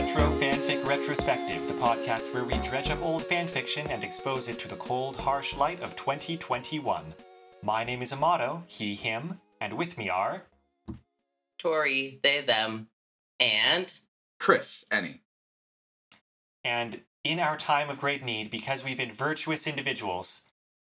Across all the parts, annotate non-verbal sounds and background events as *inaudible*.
Retro Fanfic Retrospective, the podcast where we dredge up old fanfiction and expose it to the cold, harsh light of 2021. My name is Amato, he, him, and with me are. Tori, they, them, and Chris, any. And in our time of great need, because we've been virtuous individuals,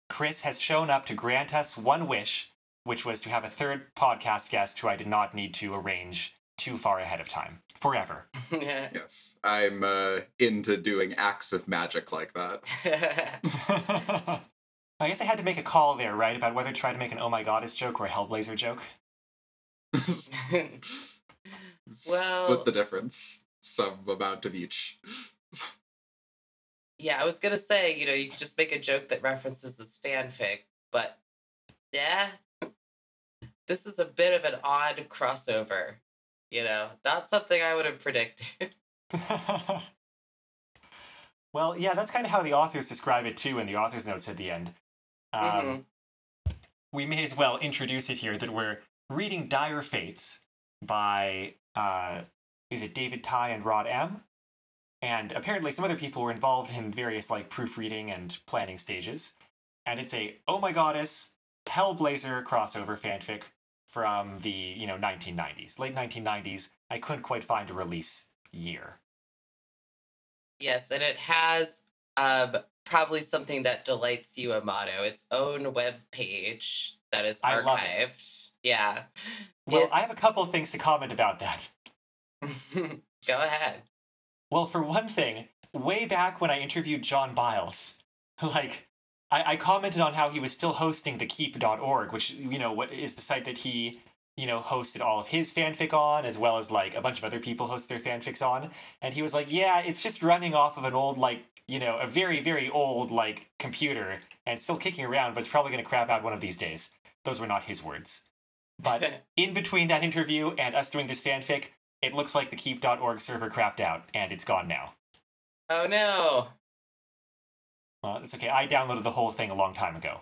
Chris has shown up to grant us one wish, which was to have a third podcast guest who I did not need to arrange too far ahead of time. Forever. *laughs* Yes, I'm uh, into doing acts of magic like that. *laughs* *laughs* I guess I had to make a call there, right? About whether to try to make an Oh My Goddess joke or a Hellblazer joke. Well- split the difference. Some amount of each. yeah, I was gonna say, you know, you could just make a joke that references this fanfic, but yeah, this is a bit of an odd crossover. You know, not something I would have predicted. *laughs* well, yeah, that's kind of how the authors describe it too in the author's notes at the end. Um, Mhm. We may as well introduce it here that we're reading Dire Fates by, uh, is it David Ty and Rod M? And apparently some other people were involved in various like proofreading and planning stages. And it's a Oh My Goddess Hellblazer crossover fanfic from the, you know, 1990s, late 1990s. I couldn't quite find a release year. Yes, and it has um probably something that delights you, Amato. Its own web page that is I love it. archived. Yeah. Well, I have a couple of things to comment about that. *laughs* *laughs* Go ahead. Well, for one thing, way back when I interviewed John Biles, *laughs* like, I, I commented on how he was still hosting the keep.org, which, you know, what is the site that he, you know, hosted all of his fanfic on, as well as, like, a bunch of other people host their fanfics on. And he was like, yeah, it's just running off of an old, like, you know, a very, very old, like, computer, and still kicking around, but it's probably going to crap out one of these days. Those were not his words. But *laughs* in between that interview and us doing this fanfic, it looks like the keep.org server crapped out and it's gone now. oh no. Well, it's okay. I downloaded the whole thing a long time ago.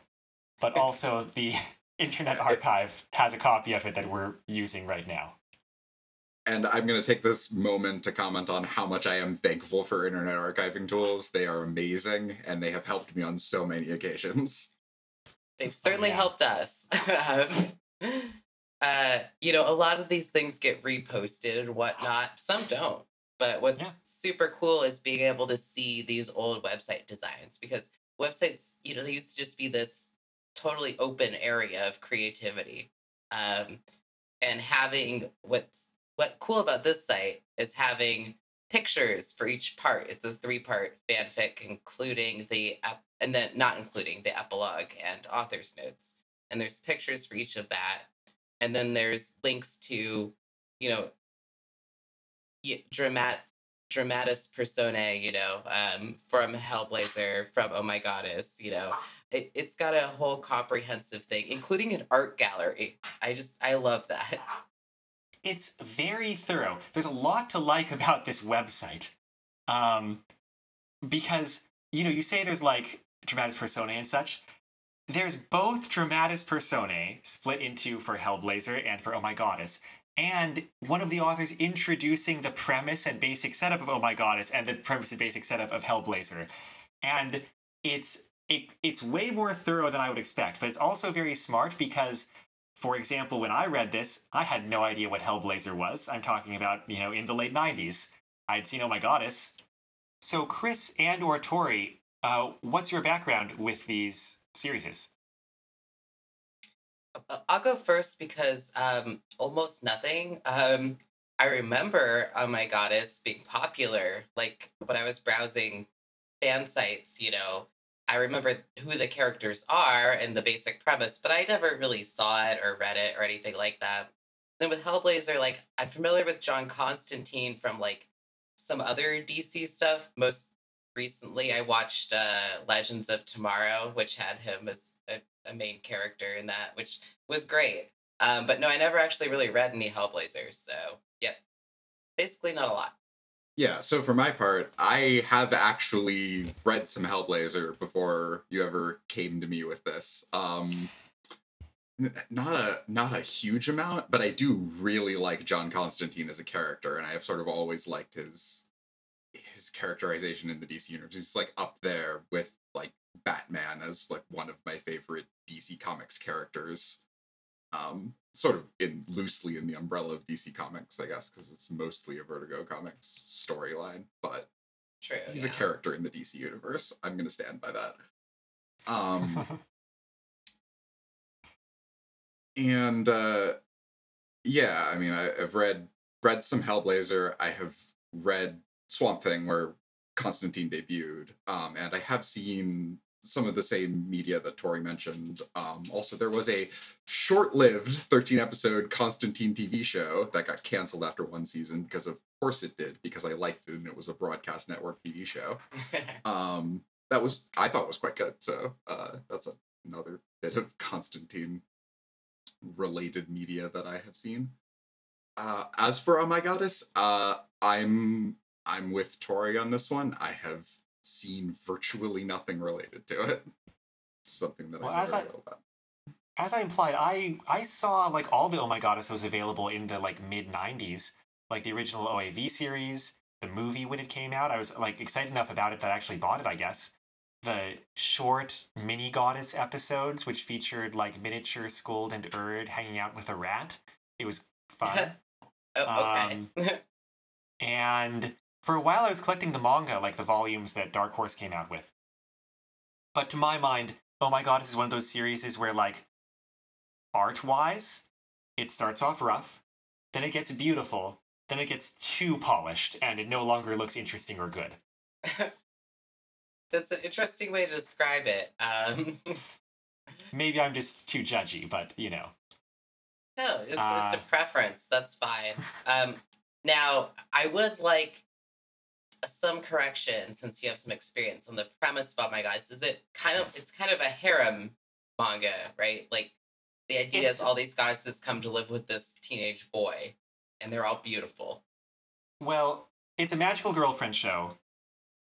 But also the *laughs* Internet Archive has a copy of it that we're using right now. And I'm going to take this moment to comment on how much I am thankful for internet archiving tools. They are amazing, and they have helped me on so many occasions. They've certainly yeah. helped us. Um, *laughs* uh, you know, a lot of these things get reposted and whatnot. Some don't. But what's Yeah. super cool is being able to see these old website designs because websites, you know, they used to just be this totally open area of creativity. Um, and having what's what cool about this site is having pictures for each part. It's a three part fanfic, including the ep- and then not including the epilogue and author's notes. And there's pictures for each of that, and then there's links to, you know, dramat dramatis personae, you know, um, from Hellblazer, from Oh My Goddess, you know, it, it's got a whole comprehensive thing, including an art gallery. I just I love that. It's very thorough. There's a lot to like about this website. Um, because, you know, you say there's like dramatis personae and such. There's both dramatis personae split into for Hellblazer and for Oh My Goddess. And one of the authors introducing the premise and basic setup of Oh My Goddess and the premise and basic setup of Hellblazer. And it's it, it's way more thorough than I would expect, but it's also very smart because for example, when I read this, I had no idea what Hellblazer was. I'm talking about, you know, in the late 90s. I'd seen Oh My Goddess. So, Chris and or Tori, uh, what's your background with these series? I'll go first because um, almost nothing. Um, I remember Oh My Goddess being popular, like when I was browsing fan sites, you know, I remember who the characters are and the basic premise, but I never really saw it or read it or anything like that. Then with Hellblazer, like I'm familiar with John Constantine from like some other DC stuff. Most recently, I watched uh, Legends of Tomorrow, which had him as a, a main character in that, which was great. Um, but no, I never actually really read any Hellblazers, so yep, basically not a lot. Yeah, so for my part, I have actually read some Hellblazer before you ever came to me with this. Um not a not a huge amount, but I do really like John Constantine as a character, and I have sort of always liked his his characterization in the DC universe. He's like up there with like Batman as like one of my favorite DC Comics characters. Um, sort of in loosely in the umbrella of DC Comics, I guess, because it's mostly a Vertigo Comics storyline. But True. he's yeah. a character in the DC universe. I'm gonna stand by that. Um, *laughs* and uh, yeah, I mean, I, I've read read some Hellblazer. I have read Swamp Thing, where Constantine debuted, um, and I have seen some of the same media that Tori mentioned. Um, also, there was a short-lived 13-episode Constantine TV show that got canceled after one season because, of course, it did because I liked it and it was a broadcast network TV show. *laughs* Um, that was I thought was quite good. So uh, that's another bit of Constantine related media that I have seen. Uh, as for Oh My Goddess, uh, I'm I'm with Tori on this one. I have seen virtually nothing related to it. Something that Well, I as never I- about. As I implied, I I saw like all the Oh My Goddess that was available in the like mid '90s, like the original OAV series, the movie when it came out. I was like excited enough about it that I actually bought it. I guess the short mini goddess episodes, which featured like miniature Skuld and Urd hanging out with a rat. It was fun. *laughs* oh, okay. Um, and for a while I was collecting the manga, like the volumes that Dark Horse came out with. But to my mind, Oh My God, this is one of those series where, like, art wise, it starts off rough, then it gets beautiful, then it gets too polished, and it no longer looks interesting or good. *laughs* That's an interesting way to describe it. Um, *laughs* Maybe I'm just too judgy, but you know. no, it's, it's Uh, a preference. That's fine. Um, now, I would like some correction since you have some experience on the premise of Oh My Goddess. Is it kind of, Yes. it's kind of a harem manga, right? Like, the idea It's- is all these guys goddesses come to live with this teenage boy, and they're all beautiful. Well, it's a magical girlfriend show,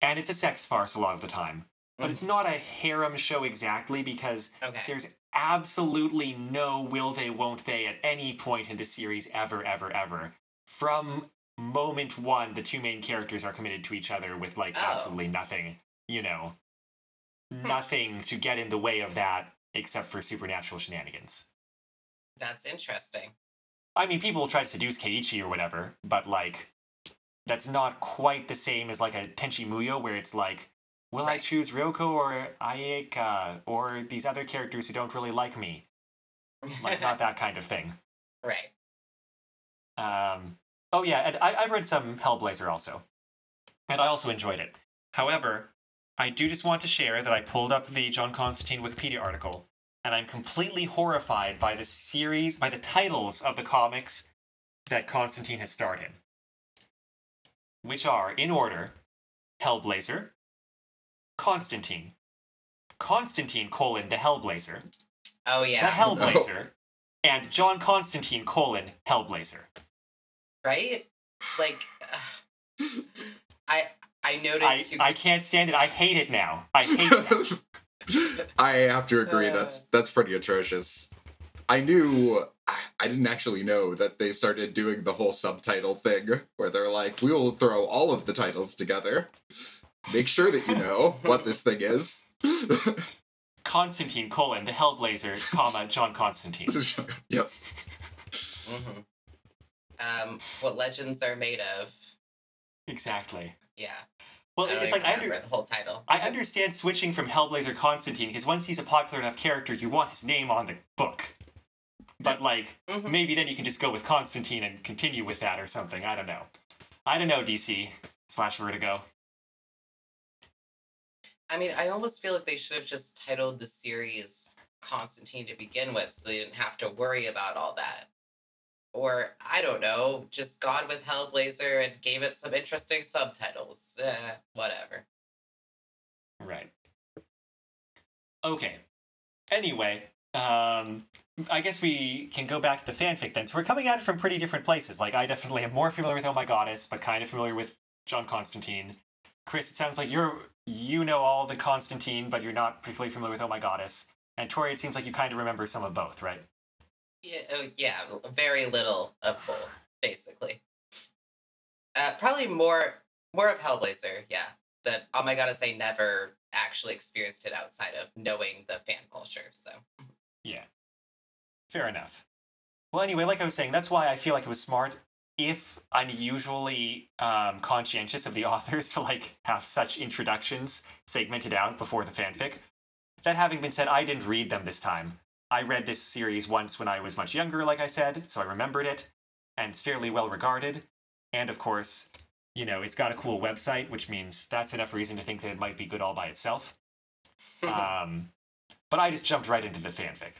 and it's a sex farce a lot of the time. But Mm. it's not a harem show exactly because Okay. There's absolutely no will they, won't they at any point in the series ever, ever, ever. From moment one, the two main characters are committed to each other with like Oh. absolutely nothing, you know, nothing to get in the way of that except for supernatural shenanigans. That's interesting. I mean, people try to seduce Keiichi or whatever, but like, that's not quite the same as like a Tenchi Muyo where it's like, will I choose Ryoko or Ayeka or these other characters who don't really like me? Like, not *laughs* that kind of thing. right. Um, oh yeah, and I, I've read some Hellblazer also, and I also enjoyed it. However, I do just want to share that I pulled up the John Constantine Wikipedia article, and I'm completely horrified by the series, by the titles of the comics that Constantine has starred in, which are in order: Hellblazer, Constantine, Constantine colon the Hellblazer, Oh, yeah, the. Hellblazer, *laughs* and John Constantine colon Hellblazer. Right? Like, I I noted I, too. I 'cause- can't stand it. I hate it now. I hate it. *laughs* I have to agree. Uh. That's that's pretty atrocious. I knew. I didn't actually know that they started doing the whole subtitle thing where they're like, "We will throw all of the titles together. Make sure that you know what this thing is." *laughs* Constantine colon the Hellblazer, comma John Constantine. *laughs* yes. Mhm. Um, what legends are made of? Exactly. Yeah. Well, I it's like I, under, the whole title. I understand switching from Hellblazer Constantine because once he's a popular enough character, you want his name on the book. But like, Mhm. maybe then you can just go with Constantine and continue with that or something. I don't know. I don't know. DC slash Vertigo. I mean, I almost feel like they should have just titled the series Constantine to begin with, so they didn't have to worry about all that. Or I don't know, just gone with Hellblazer and gave it some interesting subtitles. Eh, whatever. Right. Okay. Anyway, um, I guess we can go back to the fanfic then. So we're coming at it from pretty different places. Like I definitely am more familiar with Oh My Goddess, but kind of familiar with John Constantine. Chris, it sounds like you're you know all the Constantine, but you're not particularly familiar with Oh My Goddess. And Tori, it seems like you kind of remember some of both, right? Yeah, oh, yeah, very little of both, basically. Uh, probably more More of Hellblazer, yeah. That oh my god, I say never actually experienced it outside of knowing the fan culture. So Yeah. Fair enough. Well, anyway, like I was saying, that's why I feel like it was smart, if unusually um, conscientious of the *laughs* authors to like have such introductions segmented out before the fanfic. That having been said, I didn't read them this time. I read this series once when I was much younger, like I said, so I remembered it, and it's fairly well regarded. And of course, you know, it's got a cool website, which means that's enough reason to think that it might be good all by itself. *laughs* um, but I just jumped right into the fanfic,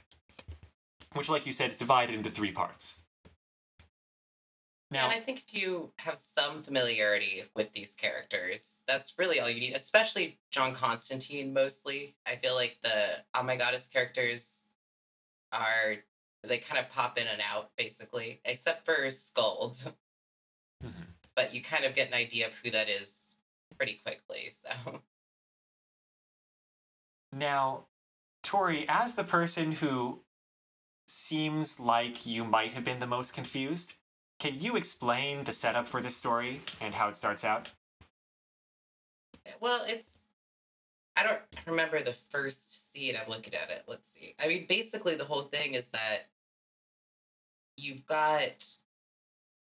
which, like you said, is divided into three parts. Now, and I think if you have some familiarity with these characters, that's really all you need, especially John Constantine mostly. I feel like the Oh My Goddess characters are, they kind of pop in and out basically, except for Skuld. *laughs* Mhm. But you kind of get an idea of who that is pretty quickly, so. *laughs* now, Tori, as the person who seems like you might have been the most confused, can you explain the setup for this story and how it starts out? Well, it's. I don't remember the first scene. I'm looking at it. Let's see. I mean, basically, the whole thing is that you've got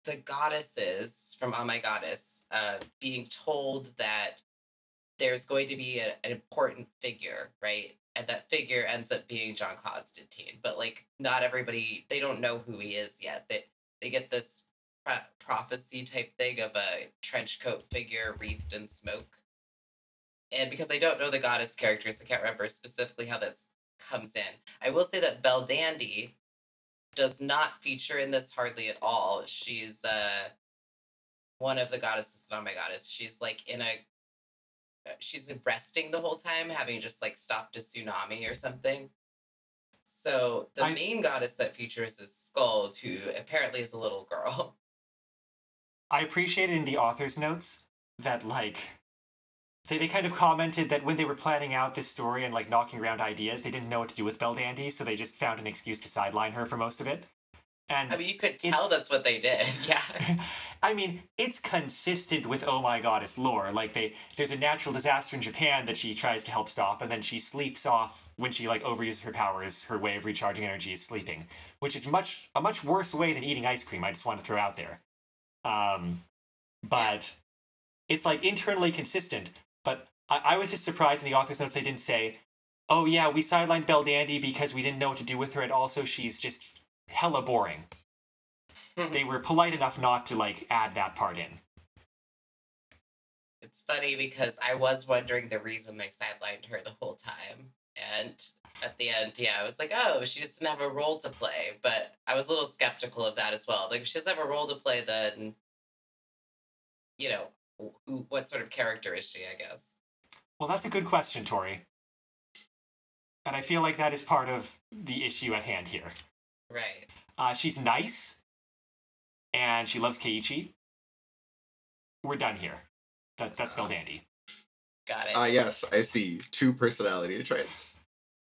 the goddesses from Oh My Goddess uh, being told that there's going to be a, an important figure, right? And that figure ends up being John Constantine. But, like, not everybody, they don't know who he is yet. They, they get this pro- prophecy type thing of a trench coat figure wreathed in smoke and because I don't know the goddess characters, I can't remember specifically how that comes in. I will say that Belldandy does not feature in this hardly at all. She's uh one of the goddesses. Oh my goddess, she's like in a uh, she's resting the whole time, having just like stopped a tsunami or something. So the I- main goddess that features is Skuld, who apparently is a little girl. I appreciated in the author's notes that like they, they kind of commented that when they were planning out this story and like knocking around ideas, they didn't know what to do with Belldandy, so they just found an excuse to sideline her for most of it. And I mean, you could tell that's what they did. *laughs* Yeah. *laughs* I mean, it's consistent with Oh My Goddess lore. Like they there's a natural disaster in Japan that she tries to help stop, and then she sleeps off when she like overuses her powers. Her way of recharging energy is sleeping, which is much a much worse way than eating ice cream. I just want to throw out there. Um, but it's like internally consistent. I, I was just surprised in the author's notes they didn't say, "Oh yeah, we sidelined Belldandy because we didn't know what to do with her, and also she's just hella boring." Hmm. they were polite enough not to like add that part in. It's funny because I was wondering the reason they sidelined her the whole time. And at the end, yeah, I was like, oh, she just didn't have a role to play. But I was a little skeptical of that as well. Like, if she doesn't have a role to play, then, you know, what sort of character is she, I guess? Well, that's a good question, Tori. And I feel like that is part of the issue at hand here. Right. Uh, she's nice, and she loves Keiichi. We're done here. That, that's Belldandy. Got it. Ah, yes, I see two personality traits.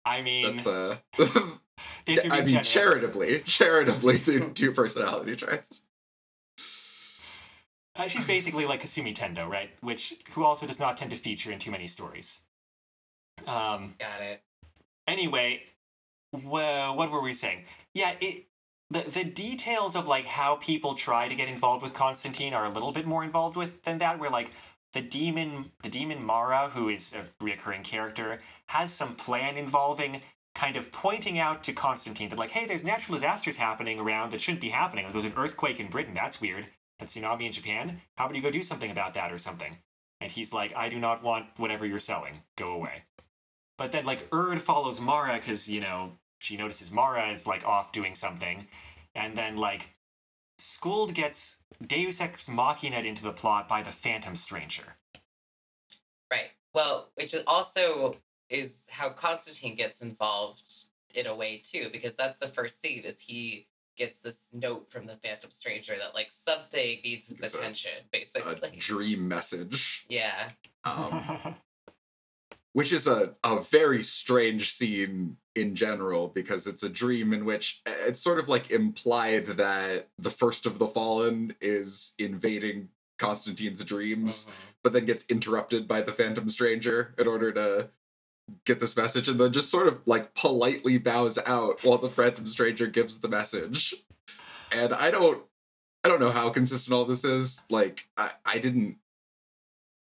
I mean, That's uh, *laughs* if you're I mean, generous. charitably, charitably, *laughs* two two personality traits. Uh, she's basically like Kasumi Tendo, right? Which who also does not tend to feature in too many stories. Um, Got it. anyway, well, what were we saying? Yeah, it the the details of like how people try to get involved with Constantine are a little bit more involved with than that. Where like the demon, the demon Mara, who is a reoccurring character, has some plan involving kind of pointing out to Constantine that like, hey, there's natural disasters happening around that shouldn't be happening. Like, there's an earthquake in Britain. That's weird. A tsunami in Japan. How about you go do something about that or something? And he's like, I do not want whatever you're selling. Go away. But then like Urd follows Mara because you know she notices Mara is like off doing something, and then like Skuld gets Deus Ex Machina into the plot by the Phantom Stranger. Right. Well, which is also is how Constantine gets involved in a way too, because that's the first scene is he gets this note from the Phantom Stranger that like something needs his It's attention, A basically. A *laughs* dream message, yeah. um, *laughs* which is a a very strange scene in general because it's a dream in which uh, it's sort of like implied that the first of the fallen is invading Constantine's dreams, Mhm. but then gets interrupted by the Phantom Stranger in order to get this message, and then just sort of like politely bows out while the Phantom Stranger gives the message. And I don't, I don't know how consistent all this is. Like, I, I didn't.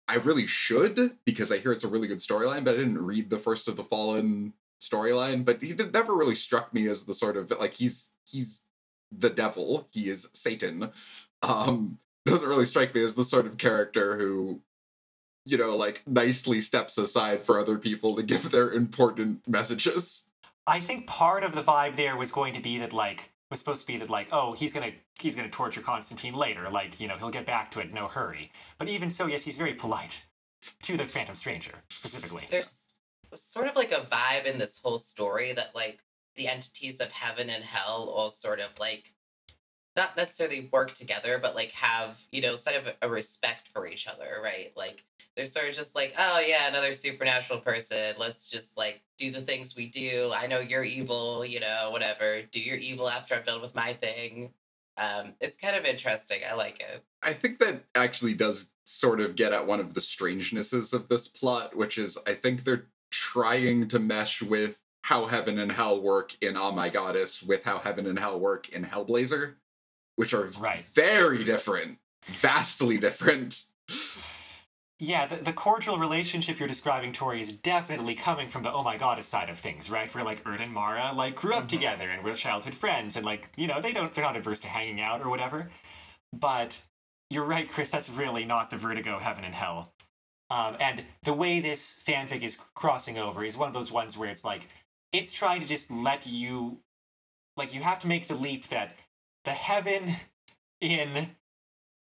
I really should because I hear it's a really good storyline, but I didn't read the first of the Fallen storyline. But he did, never really struck me as the sort of like he's he's the devil. He is Satan. Um, *laughs* doesn't really strike me as the sort of character who, you know, like nicely steps aside for other people to give their important messages. I think part of the vibe there was going to be that like was supposed to be that like oh he's gonna he's gonna torture Constantine later like you know he'll get back to it no hurry but even so yes he's very polite *laughs* to the Phantom Stranger specifically There's sort of like a vibe in this whole story that like the entities of heaven and hell all sort of like not necessarily work together, but like have, you know, sort of a respect for each other, right? Like they're sort of just like, oh yeah, another supernatural person. Let's just like do the things we do. I know you're evil, you know, whatever. Do your evil after I've done with my thing. Um, it's kind of interesting. I like it. I think that actually does sort of get at one of the strangenesses of this plot, which is I think they're trying to mesh with how heaven and hell work in Oh My Goddess with how heaven and hell work in Hellblazer, which are Right. very different, vastly different. yeah the, the cordial relationship you're describing Tori is definitely coming from the oh my goddess side of things right where like Urd and Mara like grew up Mhm. together and we're childhood friends and like you know they don't they're not adverse to hanging out or whatever but you're right Chris that's really not the Vertigo heaven and hell Um, and the way this fanfic is crossing over is one of those ones where it's like it's trying to just let you like you have to make the leap that the heaven in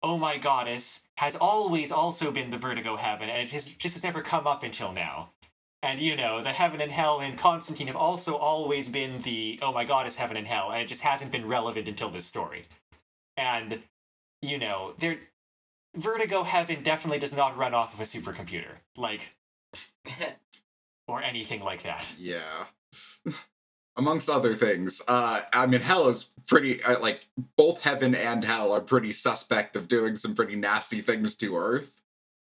oh my goddess has always also been the vertigo heaven and it has just has never come up until now. And you know the heaven and hell in constantine have also always been the oh my goddess heaven and hell and it just hasn't been relevant until this story. And you know there vertigo heaven definitely does not run off of a supercomputer like *laughs* or anything like that. Yeah. *laughs* Amongst other things, uh, I mean, hell is pretty, uh, like, both heaven and hell are pretty suspect of doing some pretty nasty things to Earth.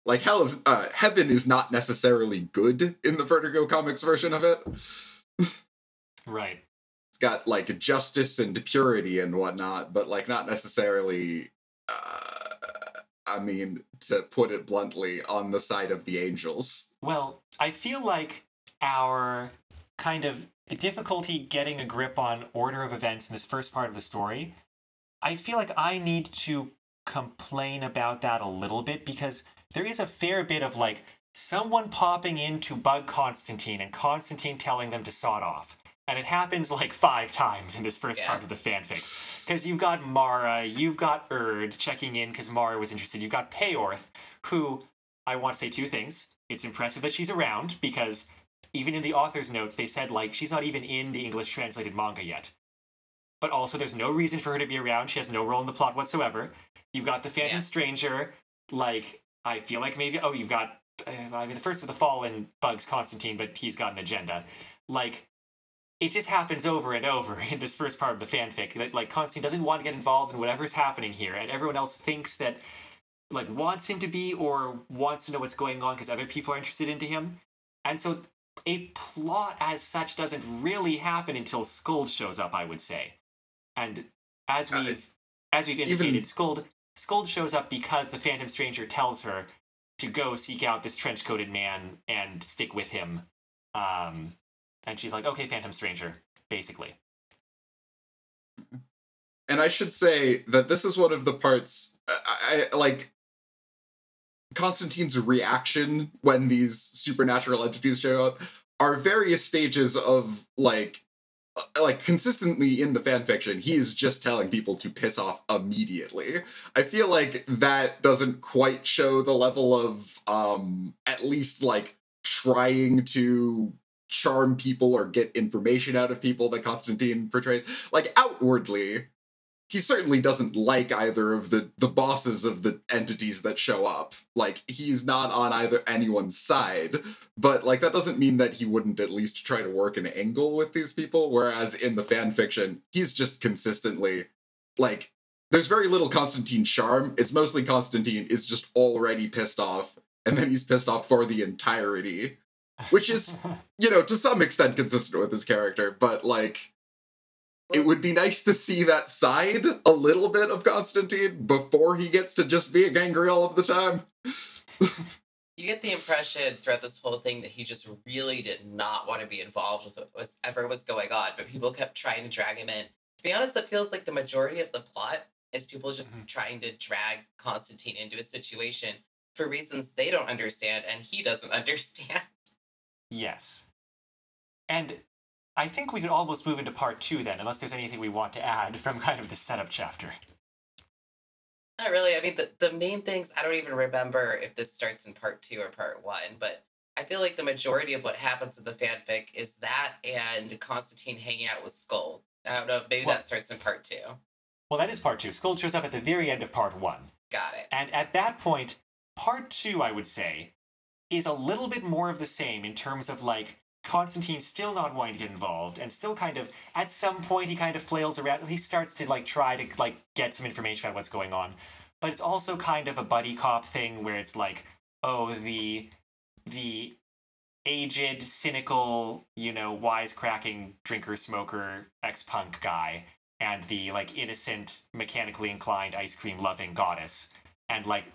Like, hell is, uh, heaven is not necessarily good in the Vertigo Comics version of it. right It's got, like, justice and purity and whatnot, but, like, not necessarily, uh, I mean, to put it bluntly, on the side of the angels. Well, I feel like our kind of difficulty getting a grip on order of events in this first part of the story, I feel like I need to complain about that a little bit because there is a fair bit of like someone popping in to bug Constantine and Constantine telling them to sod off. And it happens like five times in this first part of the fanfic. Because you've got Mara, you've got Urd checking in because Mara was interested, you've got Peorth, who I want to say two things. It's impressive that she's around because even in the author's notes, they said like she's not even in the English translated manga yet. But also, there's no reason for her to be around. She has no role in the plot whatsoever. You've got the Phantom Yeah. Stranger. Like, I feel like maybe oh, you've got uh, I mean the first of the Fallen bugs Constantine, but he's got an agenda. Like, it just happens over and over *laughs* in this first part of the fanfic that like Constantine doesn't want to get involved in whatever's happening here, and everyone else thinks that like wants him to be or wants to know what's going on because other people are interested into him. And so a plot as such doesn't really happen until Skuld shows up, I would say. And as Uh, we've as we've even- indicated, Skuld Skuld shows up because the Phantom Stranger tells her to go seek out this trench coated man and stick with him. Um, and she's like, okay, Phantom Stranger, basically. and I should say that this is one of the parts I, I like Constantine's reaction when these supernatural entities show up are various stages of like uh, like consistently in the fan fiction he is just telling people to piss off immediately. I feel like that doesn't quite show the level of um at least like trying to charm people or get information out of people that constantine portrays. Like outwardly he certainly doesn't like either of the the bosses of the entities that show up like he's not on either anyone's side but like that doesn't mean that he wouldn't at least try to work an angle with these people whereas in the fan fiction he's just consistently like there's very little Constantine charm. It's mostly Constantine is just already pissed off, and then he's pissed off for the entirety, which is, *laughs* you know, to some extent consistent with his character, but like it would be nice to see that side a little bit of Constantine before he gets to just being angry all of the time. *laughs* you get the impression throughout this whole thing that he just really did not want to be involved with whatever was going on, but people kept trying to drag him in. To be honest, that feels like the majority of the plot is people just mm-hmm. trying to drag Constantine into a situation for reasons they don't understand and he doesn't *laughs* understand. Yes. And I think we could almost move into part two then, unless there's anything we want to add from kind of the setup chapter. Not really. I mean, the, the main things, I don't even remember if this starts in part two or part one, but I feel like the majority of what happens in the fanfic is that and Constantine hanging out with Skuld. I don't know, maybe well, that starts in part two. Well, that is part two. Skuld shows up at the very end of part one. Got it. And at that point, part two, I would say, is a little bit more of the same in terms of like Constantine still not wanting to get involved and still kind of at some point he kind of flails around. He starts to like try to like get some information about what's going on. But it's also kind of a buddy cop thing where it's like oh the the aged cynical you know wisecracking drinker smoker ex-punk guy and the like innocent mechanically inclined ice cream loving goddess and like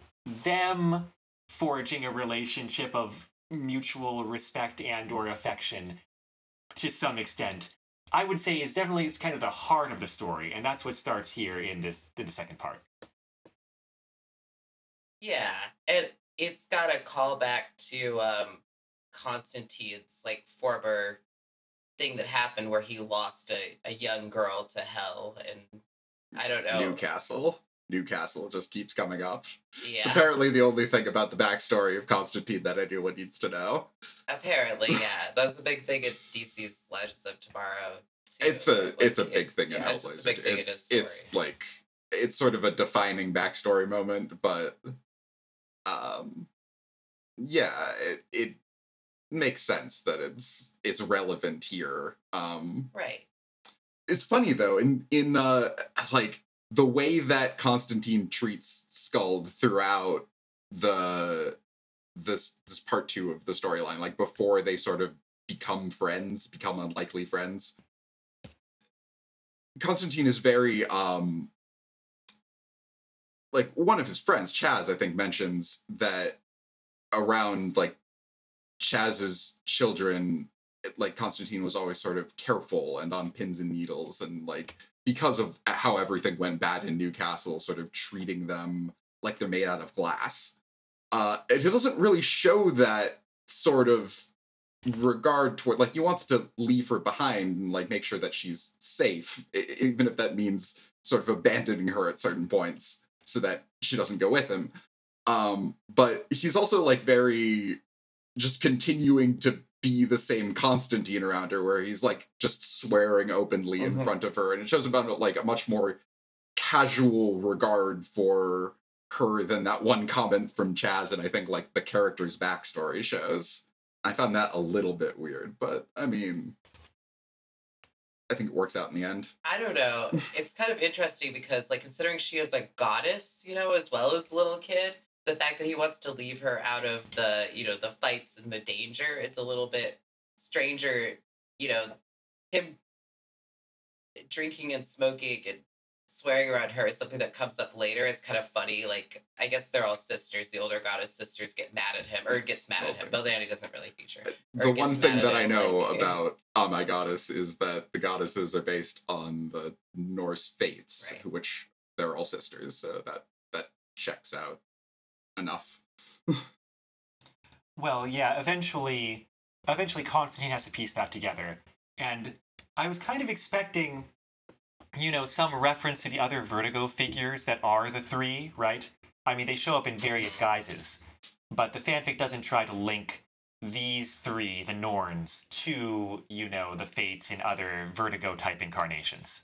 them forging a relationship of mutual respect and or affection to some extent i would say is definitely is kind of the heart of the story and that's what starts here in this in the second part. Yeah and it's got a callback to um constantine's like former thing that happened where he lost a, a young girl to hell and i don't know. Newcastle Newcastle just keeps coming up. Yeah. It's apparently the only thing about the backstory of Constantine that anyone needs to know. Apparently, yeah. That's a big thing in DC's Legends of Tomorrow. Too. It's a like, it's a big thing yeah, in Hellblazer. It's, big thing it's, in it's like it's sort of a defining backstory moment, but um yeah, it it makes sense that it's it's relevant here. Um Right. It's funny though, in in uh like the way that Constantine treats Skuld throughout the this this part two of the storyline, like before they sort of become friends, become unlikely friends. Constantine is very um like one of his friends, Chaz, I think, mentions that around like Chaz's children, like Constantine was always sort of careful and on pins and needles and like because of how everything went bad in Newcastle, sort of treating them like they're made out of glass. Uh, it doesn't really show that sort of regard toward like he wants to leave her behind and like make sure that she's safe, even if that means sort of abandoning her at certain points so that she doesn't go with him. Um, but he's also like very just continuing to be the same Constantine around her, where he's like just swearing openly in mm-hmm. front of her, and it shows about like a much more casual regard for her than that one comment from Chaz, and I think like the character's backstory shows. I found that a little bit weird, but I mean, I think it works out in the end. I don't know. it's kind of interesting because, like, considering she is a goddess, you know, as well as a little kid, the fact that he wants to leave her out of the you know the fights and the danger is a little bit stranger you know him drinking and smoking and swearing around her is something that comes up later. It's kind of funny like i guess they're all sisters the older goddess sisters get mad at him or gets mad at him. Belldandy doesn't really feature uh, the one thing that i know like, about oh my goddess is that the goddesses are based on the norse fates right. which they're all sisters so that that checks out enough. *laughs* well, yeah, eventually eventually Constantine has to piece that together. And I was kind of expecting, you know, some reference to the other Vertigo figures that are the three, right? I mean, they show up in various guises, but the fanfic doesn't try to link these three, the Norns, to, you know, the Fates in other Vertigo type incarnations.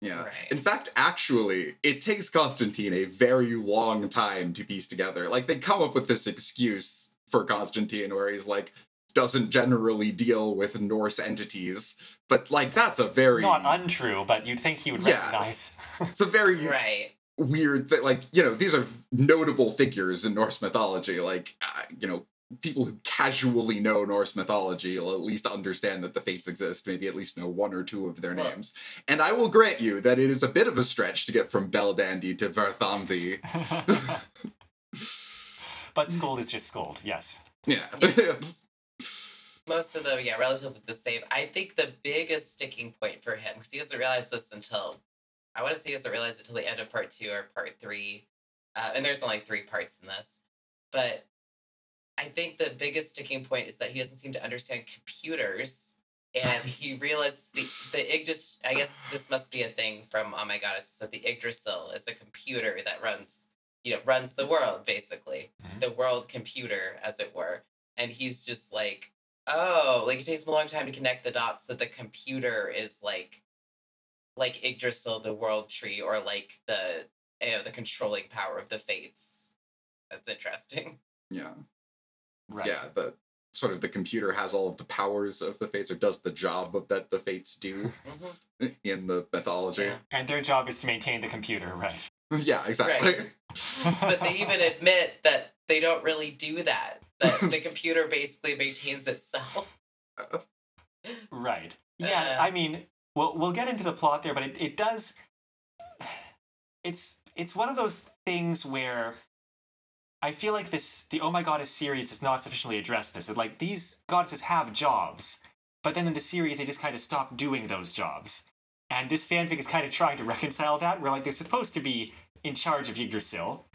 Yeah. Right. In fact, actually, it takes Constantine a very long time to piece together. Like, they come up with this excuse for Constantine where he's like, doesn't generally deal with Norse entities, but like that's a very Not untrue, but you'd think he would Yeah. recognize. *laughs* it's a very Right. weird thing. Like you know, these are notable figures in Norse mythology. Like uh, you know, people who casually know Norse mythology will at least understand that the Fates exist. Maybe at least know one or two of their Well- names. And I will grant you that it is a bit of a stretch to get from Belldandy to Verthandi. *laughs* but Skuld is just Skuld, yes. yeah. *laughs* *laughs* Most of them, yeah, relatively the same. I think the biggest sticking point for him, because he doesn't realize this until, I want to say he doesn't realize it until the end of part two or part three. Uh, and there's only three parts in this. But I think the biggest sticking point is that he doesn't seem to understand computers. And *laughs* he realizes the, the Yggdrasil, I guess this must be a thing from Oh My Goddess, is that the Yggdrasil is a computer that runs, you know, runs the world, basically. Mhm. The world computer, as it were. And he's just like, oh, like it takes him a long time to connect the dots that the computer is like, like Yggdrasil, the world tree, or like the, you know, the controlling power of the fates. That's interesting. yeah. Right. Yeah. The sort of the computer has all of the powers of the Fates or does the job of that the Fates do hmm in the mythology. Yeah. And their job is to maintain the computer, right? *laughs* Yeah, exactly. But they even admit that they don't really do that. That *laughs* the computer basically maintains itself. Right. Yeah, Uh. I mean, we'll we'll get into the plot there, but it, it does *sighs* it's it's one of those things where I feel like this the Oh My Goddess series does not sufficiently address this. Like these goddesses have jobs, but then in the series they just kind of stop doing those jobs. And this fanfic is kind of trying to reconcile that, where like they're supposed to be in charge of Yggdrasil,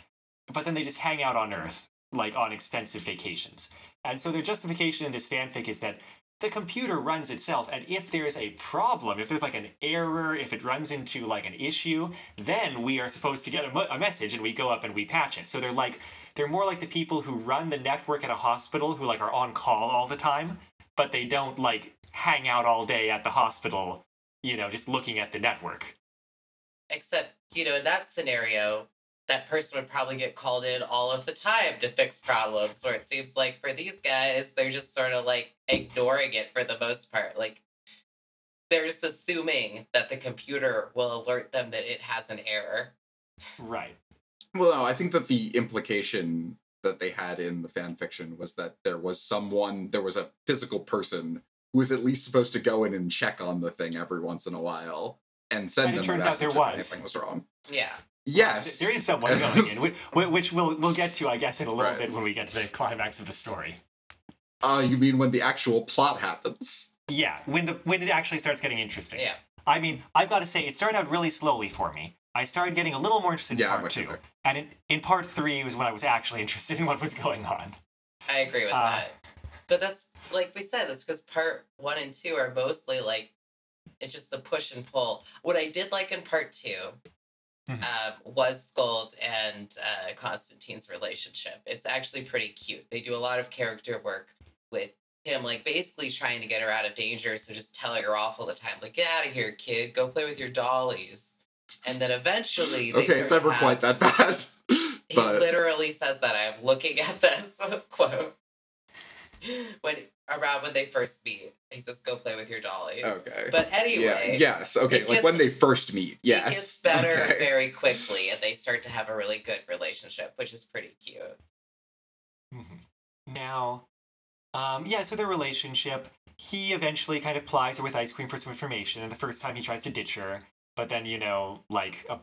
but then they just hang out on Earth, like on extensive vacations. And so their justification in this fanfic is that the computer runs itself and if there's a problem if there's like an error if it runs into like an issue then we are supposed to get a, a message and we go up and we patch it. So they're like they're more like the people who run the network at a hospital who like are on call all the time but they don't like hang out all day at the hospital you know just looking at the network. Except, you know, in that scenario, that person would probably get called in all of the time to fix problems. Where it seems like for these guys, they're just sort of like ignoring it for the most part. Like they're just assuming that the computer will alert them that it has an error. right Well, no, I think that the implication that they had in the fan fiction was that there was someone, there was a physical person who was at least supposed to go in and check on the thing every once in a while and send And it them turns a out message there if was. anything was wrong. Yeah. Yes, there is someone going in which, *laughs* which we'll we'll get to i guess in a little Right. bit when we get to the climax of the story Uh, you mean when the actual plot happens? yeah when the when it actually starts getting interesting Yeah. I mean, I've got to say, it started out really slowly for me. I started getting a little more interested Yeah, in part two. there. And in, in part three was when I was actually *laughs* interested in what was going on. I agree with Uh, that. But that's like we said, that's because part one and two are mostly like it's just the push and pull. What I did like in part 2 Mhm. um, was Skuld and uh, Constantine's relationship. It's actually pretty cute. They do a lot of character work with him, like basically trying to get her out of danger. So just telling her off all the time, like, get out of here, kid, go play with your dollies. And then eventually, they Okay, it's never quite that bad. he but literally says that. I'm looking at this *laughs* quote when around when they first meet. He says, "Go play with your dollies." okay. But yeah, anyway, yes. Okay, it like when they first meet. Yes. it gets *laughs* better Okay. very quickly, and they start to have a really good relationship, which is pretty cute. Mhm. Now, um, yeah, so their relationship, he eventually kind of plies her with ice cream for some information, and the first time he tries to ditch her, but then, you know, like, uh,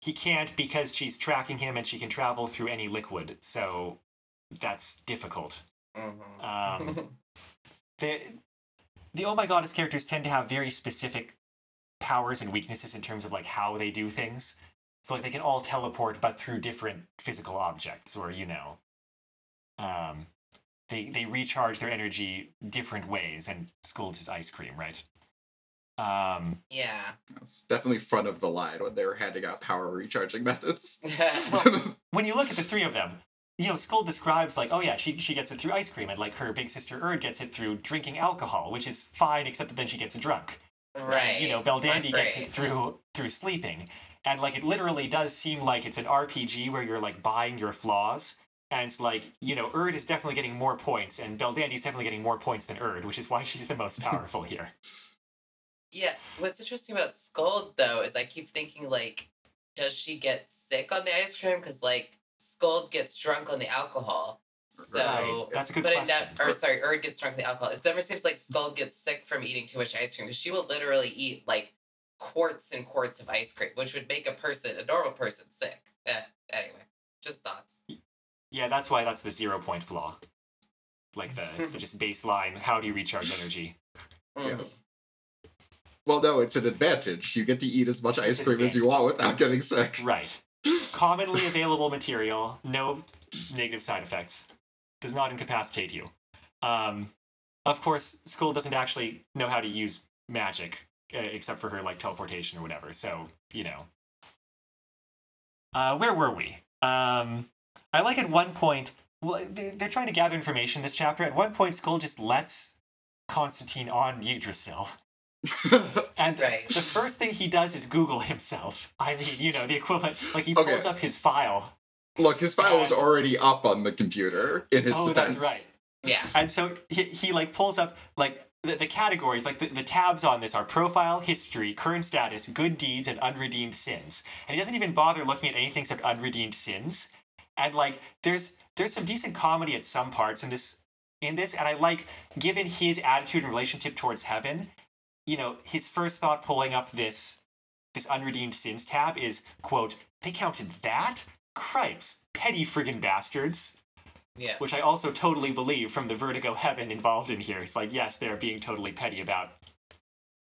he can't because she's tracking him and she can travel through any liquid, so that's difficult. Mhm. Um, *laughs* the the oh my goddess characters tend to have very specific powers and weaknesses in terms of like how they do things so like they can all teleport but through different physical objects or you know um they they recharge their energy different ways and Skuld's his ice cream right um yeah. It's definitely front of the line when they were handing out power recharging *laughs* methods. *laughs* when you look at the three of them you know, Skuld describes like, oh yeah, she she gets it through ice cream, and like her big sister Urd gets it through drinking alcohol, which is fine, except that then she gets drunk. right. you know Belldandy gets it through through sleeping, and like it literally does seem like it's an RPG where you're like buying your flaws, And it's like, you know, Urd is definitely getting more points, and Belldandy's definitely getting more points than Urd, which is why she's the most powerful *laughs* here. Yeah, what's interesting about Skuld though is I keep thinking like, does she get sick on the ice cream? Because like Skuld gets drunk on the alcohol. So, Right, that's a good but it question. never, or sorry, Urd gets drunk on the alcohol. It never seems like Skuld gets sick from eating too much ice cream because she will literally eat like quarts and quarts of ice cream, which would make a person, a normal person, sick. Eh, anyway, just thoughts. Yeah, that's why that's the zero point flaw. Like the, the just *laughs* baseline, how do you recharge energy? Mhm. Yes. Well, no, it's an advantage. You get to eat as much ice It's an cream as you want without getting sick. Right. Commonly available material, no negative side effects, does not incapacitate you. Um, of course, Skuld doesn't actually know how to use magic, uh, except for her like teleportation or whatever. So you know. Uh, where were we? Um, I like at one point. Well, they- they're trying to gather information this chapter. At one point, Skuld just lets Constantine on Yggdrasil. *laughs* And Right. the first thing he does is Google himself. I mean, you know, the equivalent. Like he Okay. pulls up his file, Look, his file was already up on the computer in his Oh, defense. that's right. Yeah. and so he, he like pulls up like the, the categories, like the, the tabs on this are profile, history, current status, good deeds, and unredeemed sins. And he doesn't even bother looking at anything except unredeemed sins. And like, there's there's some decent comedy at some parts in this in this, and I like given his attitude and relationship towards heaven. You know, his first thought pulling up this this unredeemed sins tab is quote they counted that cripes petty friggin' bastards Yeah. which I also totally believe from the Vertigo Heaven involved in here. It's like, yes, they're being totally petty about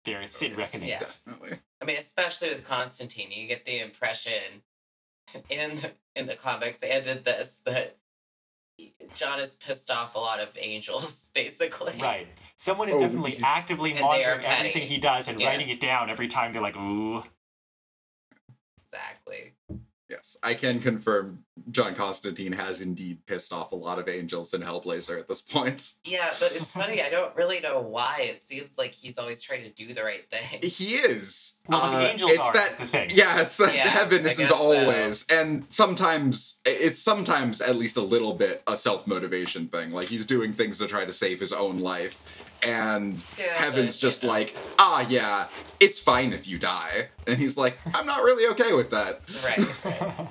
their sin yes. reckonings. Yeah. Definitely. I mean, especially with Constantine, you get the impression *laughs* in the, in the comics and in this that John is pissed off a lot of angels, *laughs* basically. Right. Someone is Oh, definitely he's- actively And monitoring everything he does and Yeah. writing it down every time they're like, ooh. Exactly. Yes, I can confirm John Constantine has indeed pissed off a lot of angels in Hellblazer at this point. Yeah, but it's funny. I don't really *laughs* know why. It seems like he's always trying to do the right thing. He is. Well, Uh, the angels it's are that the thing. Yeah, it's that Yeah, heaven isn't guess so. always, and sometimes it's sometimes at least a little bit a self motivation thing. Like he's doing things to try to save his own life, and Yeah, heaven's but, just know. like, ah, yeah, it's fine if you die, and he's like, I'm not really okay with that. Right.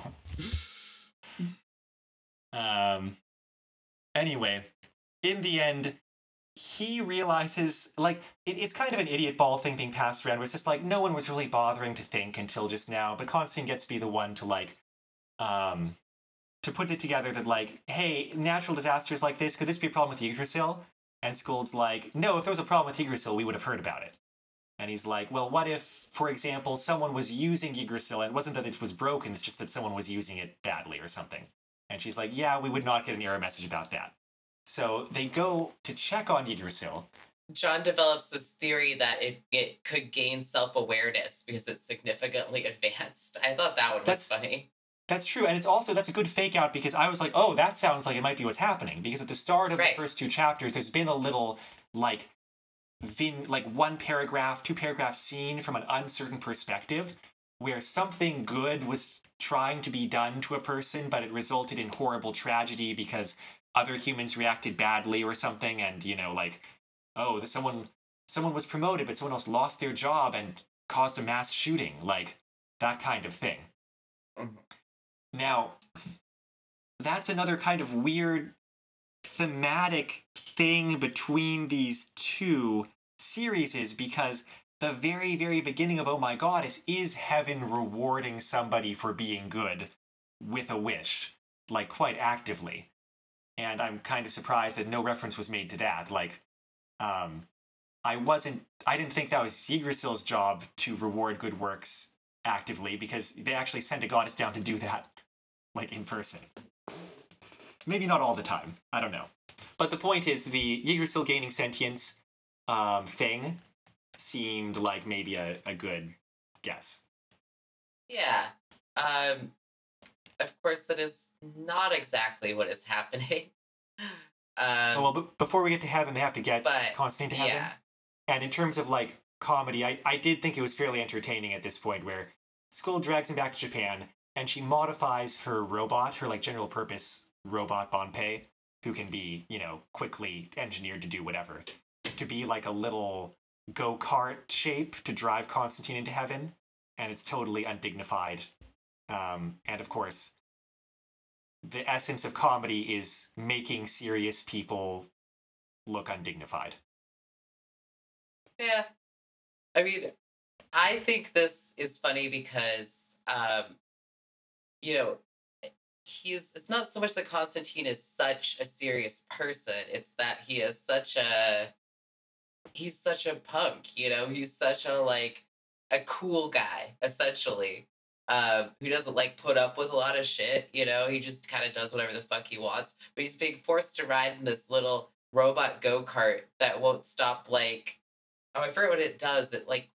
*laughs* um. Anyway, in the end, he realizes like it, it's kind of an idiot ball thing being passed around. Where it's just like no one was really bothering to think until just now. But Constantine gets to be the one to like, um, to put it together that like, hey, natural disasters like this could this be a problem with Yggdrasil? And Skuld's like, no, if there was a problem with Yggdrasil, we would have heard about it. And he's like, well, what if, for example, someone was using Yggdrasil and it wasn't that it was broken, it's just that someone was using it badly or something. And she's like, yeah, we would not get an error message about that. So they go to check on Yggdrasil. John develops this theory that it, it could gain self awareness because it's significantly *laughs* advanced. I thought that one was That's- funny. That's true, and it's also that's a good fake out because I was like, oh, that sounds like it might be what's happening because at the start of Right. the first two chapters, there's been a little like vin like one paragraph, two paragraph scene from an uncertain perspective where something good was trying to be done to a person, but it resulted in horrible tragedy because other humans reacted badly or something, and you know, like, oh, the, someone someone was promoted, but someone else lost their job and caused a mass shooting, like that kind of thing. Mhm. Now, that's another kind of weird thematic thing between these two series is because the very, very beginning of Oh My Goddess is heaven rewarding somebody for being good with a wish, like quite actively. And I'm kind of surprised that no reference was made to that. Like, um, I wasn't, I didn't think that was Yggdrasil's job to reward good works actively because they actually send a goddess down to do that, like in person. Maybe not all the time. I don't know. But the point is, the Yggdrasil gaining sentience um, thing seemed like maybe a, a good guess. Yeah. Um, of course, that is not exactly what is happening. *laughs* Um, oh, well, but before we get to heaven, they have to get but Constantine to heaven. yeah, And in terms of like comedy, I, I did think it was fairly entertaining at this point where Skuld drags him back to Japan and she modifies her robot, her like general purpose robot Banpei, who can be, you know, quickly engineered to do whatever, to be like a little go kart shape to drive Constantine into heaven, and it's totally undignified. Um, and of course, the essence of comedy is making serious people look undignified. Yeah. I mean, I think this is funny because, um, you know, he's, it's not so much that Constantine is such a serious person, it's that he is such a, he's such a punk, you know, he's such a, like, a cool guy, essentially. Um, who doesn't like put up with a lot of shit, you know, he just kind of does whatever the fuck he wants. But he's being forced to ride in this little robot go-kart that won't stop like oh, I forget what it does. It like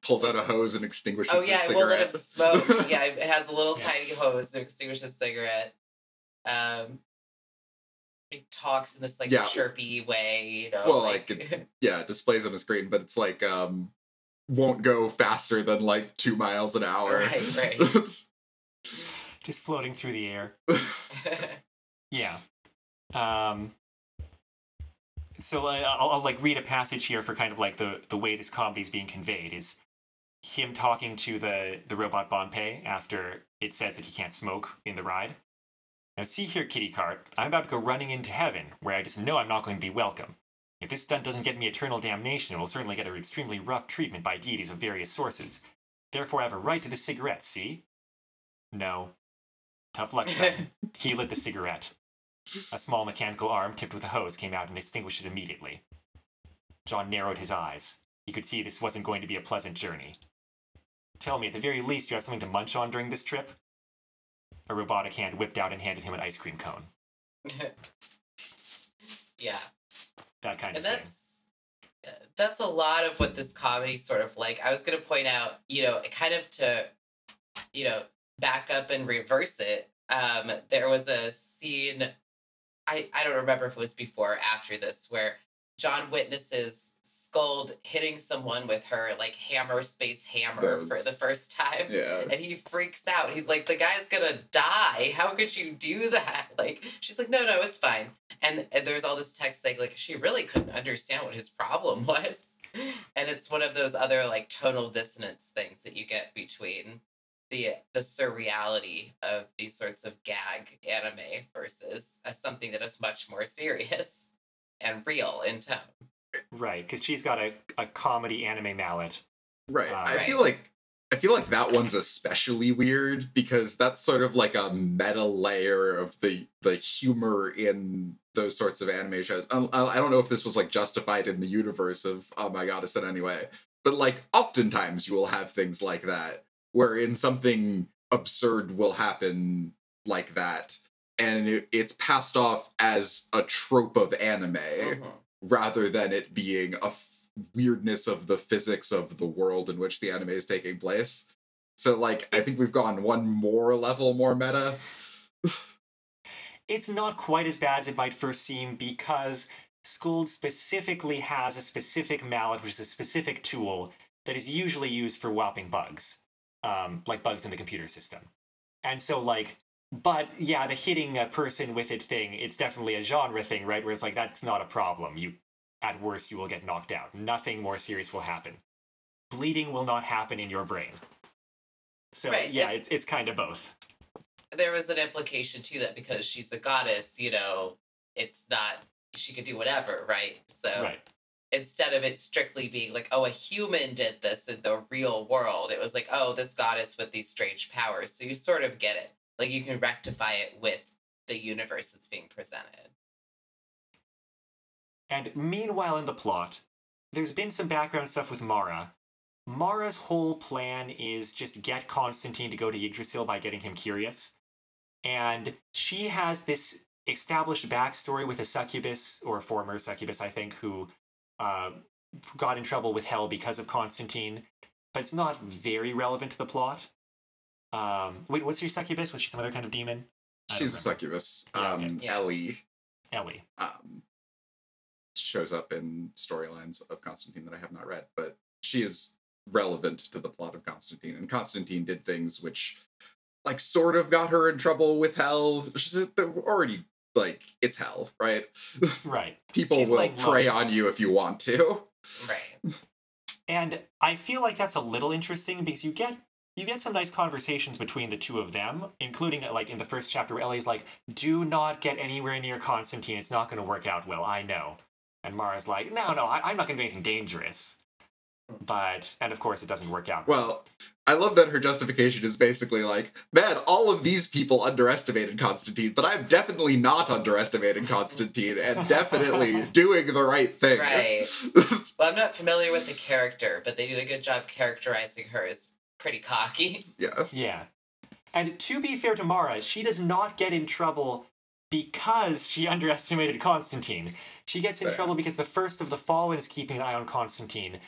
Pulls out a hose and extinguishes oh his yeah, it cigarette. won't let him smoke. *laughs* yeah, it has a little tiny hose to extinguish his cigarette. Um, it talks in this like Yeah. chirpy way, you know. Well, like, like, *laughs* yeah, it displays on the screen, but it's like um won't go faster than like two miles an hour. Right, right. *laughs* Just floating through the air. Yeah. Um, so uh, I'll, I'll like read a passage here for kind of like the the way this comedy is being conveyed is him talking to the the robot Banpei after it says that he can't smoke in the ride. Now see here, kitty cart, I'm about to go running into heaven, where I just know I'm not going to be welcome. If this stunt doesn't get me eternal damnation, it will certainly get an extremely rough treatment by deities of various sources. Therefore, I have a right to the cigarette. See? No. Tough luck, son. *laughs* he lit the cigarette. A small mechanical arm tipped with a hose came out and extinguished it immediately. John narrowed his eyes. He could see this wasn't going to be a pleasant journey. Tell me, at the very least, you have something to munch on during this trip? A robotic hand whipped out and handed him an ice cream cone. *laughs* yeah. That kind and of thing. that's uh, that's a lot of what this comedy sort of like i was going to point out you know kind of to you know back up and reverse it um there was a scene i i don't remember if it was before or after this where john witnesses Skuld hitting someone with her like hammer space hammer for the first time yeah. and he freaks out. He's like, "The guy's gonna die. How could you do that?" *laughs* Like, she's like, "No, no, it's fine." And, and there's all this text like, like she really couldn't understand what his problem *laughs* was, and it's one of those other like tonal dissonance things that you get between the the surreality of these sorts of gag anime versus uh, something that is much more serious and real in tone. Right, because she's got a, a comedy anime mallet. Right. Uh, I Right. feel like I feel like that one's especially weird because that's sort of like a meta layer of the the humor in those sorts of anime shows. I, I don't know if this was like justified in the universe of Oh My Goddess in any way, but like oftentimes you will have things like that wherein something absurd will happen like that, and it, it's passed off as a trope of anime Mhm. rather than it being a f- weirdness of the physics of the world in which the anime is taking place. So, like, I think we've gone one more level more meta. *sighs* It's not quite as bad as it might first seem because Skuld specifically has a specific mallet, which is a specific tool that is usually used for whopping bugs, um, like bugs in the computer system. And so, like, but yeah, the hitting a person with it thing, it's definitely a genre thing, right? Where it's like, that's not a problem. You, at worst, you will get knocked out. Nothing more serious will happen. Bleeding will not happen in your brain. So, Right, yeah, and- it's, it's kind of both. there was an implication to that because she's a goddess, you know, it's not she could do whatever, right? So Right. instead of it strictly being like, oh, a human did this in the real world, it was like, oh, this goddess with these strange powers. So you sort of get it. Like you can rectify it with the universe that's being presented. And meanwhile, in the plot, there's been some background stuff with Mara. Mara's whole plan is just get Constantine to go to Yggdrasil by getting him curious. And she has this established backstory with a succubus, or a former succubus, I think, who uh, got in trouble with Hell because of Constantine. But it's not very relevant to the plot. Um, wait, what's your succubus? Was she some other kind of demon? I She's a remember. succubus. Yeah, okay. Um, Yeah. Ellie Ellie. um, shows up in storylines of Constantine that I have not read, but she is relevant to the plot of Constantine. And Constantine did things which like sort of got her in trouble with hell. She's- They're already like it's hell, right? *laughs* Right. People She's will like prey on you if you want to. Right. *laughs* And I feel like that's a little interesting because you get you get some nice conversations between the two of them, including like in the first chapter where Ellie's like, "Do not get anywhere near Constantine. It's not going to work out well. I know." And Mara's like, "No, no, I, I'm not going to do anything dangerous." But and of course it doesn't work out. Well, I love that her justification is basically like, man, all of these people underestimated Constantine, but I'm definitely not underestimating Constantine and *laughs* definitely doing the right thing. Right. *laughs* Well, I'm not familiar with the character, but they did a good job characterizing her as pretty cocky. *laughs* yeah. Yeah. And to be fair to Mara, she does not get in trouble because she *laughs* underestimated Constantine. She gets in Fair. trouble because the first of the Fallen is keeping an eye on Constantine,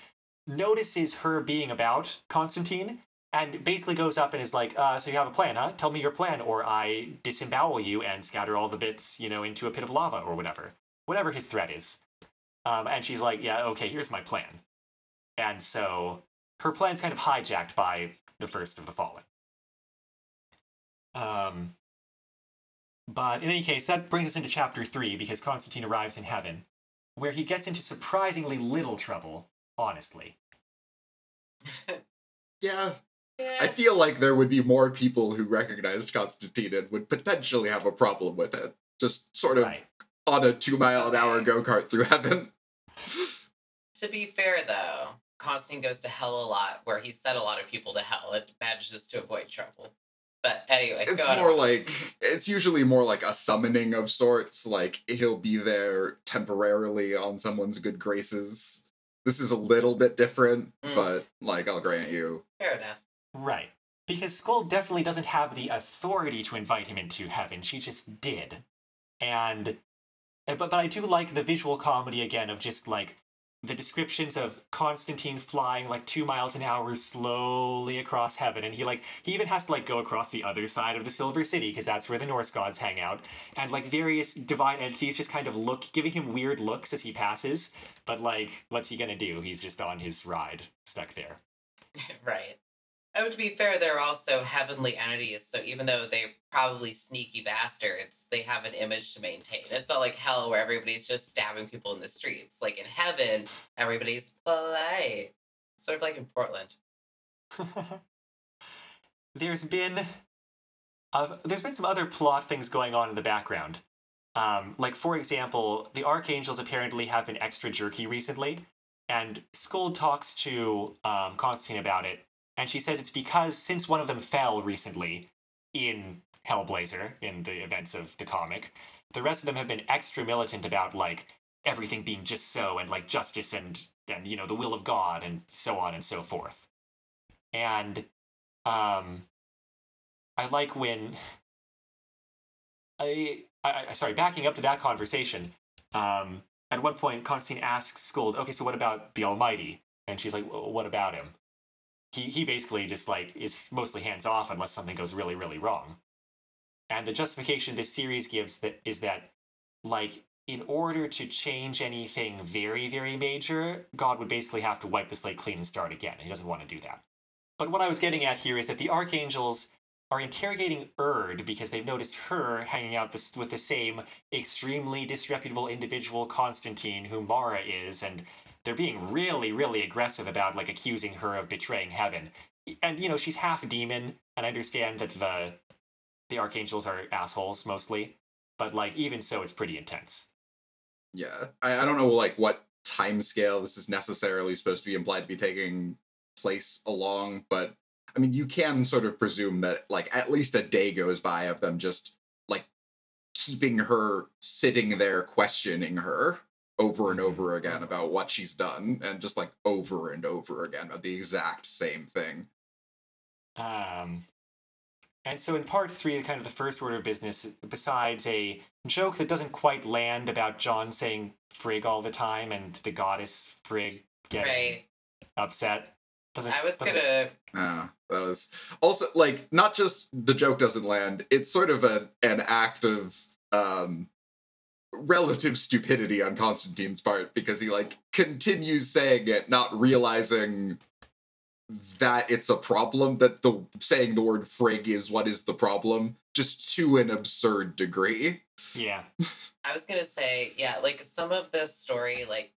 notices her being about Constantine, and basically goes up and is like, uh, so you have a plan, huh? Tell me your plan, or I disembowel you and scatter all the bits, you know, into a pit of lava or whatever. Whatever his threat is. Um, and she's like, yeah, okay, here's my plan. And so her plan's kind of hijacked by the first of the Fallen. Um, but in any case, that brings us into chapter three because Constantine arrives in heaven, where he gets into surprisingly little trouble, honestly. Yeah. *laughs* Yeah. I feel like there would be more people who recognized Constantine and would potentially have a problem with it. Just sort of Right. on a two mile an hour go kart through heaven. To be fair, though, Constantine goes to hell a lot, where he sent a lot of people to hell It manages to avoid trouble. But anyway, It's go on. more like it's usually more like a summoning of sorts. Like he'll be there temporarily on someone's good graces. This is a little bit different, Mm. but like I'll grant you. fair enough. Right. Because Skuld definitely doesn't have the authority to invite him into heaven. She just did. And uh, but but I do like the visual comedy again of just like the descriptions of Constantine flying like two miles an hour slowly across heaven, and he like he even has to like go across the other side of the Silver City because that's where the Norse gods hang out, and like various divine entities just kind of look, giving him weird looks as he passes. But like, what's he gonna do? He's just on his ride, stuck there. *laughs* right. Oh, to be fair, they're also heavenly entities, so even though they're probably sneaky bastards, they have an image to maintain. It's not like hell where everybody's just stabbing people in the streets. Like in heaven, everybody's polite. Sort of like in Portland. *laughs* there's been uh, there's been some other plot things going on in the background. Um, like for example, the archangels apparently have been extra jerky recently, and Skuld talks to um, Constantine about it, and she says it's because since one of them fell recently in Hellblazer in the events of the comic, the rest of them have been extra militant about like everything being just so and like justice and and you know the will of God and so on and so forth. And um I like when I, I sorry, backing up to that conversation, um at one point Constantine asks Skuld, okay, so what about the Almighty? And she's like, what about him? He he basically just like is mostly hands off unless something goes really, really wrong. And the justification this series gives that is that like in order to change anything very, very major, God would basically have to wipe the slate clean and start again. He doesn't want to do that. But what I was getting at here is that the archangels are interrogating Urd because they've noticed her hanging out this, with the same extremely disreputable individual, Constantine, who Mara is, and they're being really, really aggressive about like accusing her of betraying heaven. And you know, she's half demon, and I understand that the the archangels are assholes mostly, but like even so, it's pretty intense. Yeah. I, I don't know like what time scale this is necessarily supposed to be implied to be taking place along, but I mean you can sort of presume that like at least a day goes by of them just like keeping her sitting there questioning her over and over again about what she's done and just like over and over again about the exact same thing. Um, and so in part three, kind of the first order of business, besides a joke that doesn't quite land about John saying Frigg all the time and the goddess Frigg getting Right. upset, doesn't. I was doesn't- gonna Ah, that was also like not just the joke doesn't land, it's sort of a an act of um relative stupidity on Constantine's part because he like continues saying it, not realizing that it's a problem that the saying the word frig is what is the problem just to an absurd degree Yeah. I was gonna say, yeah, like some of this story, like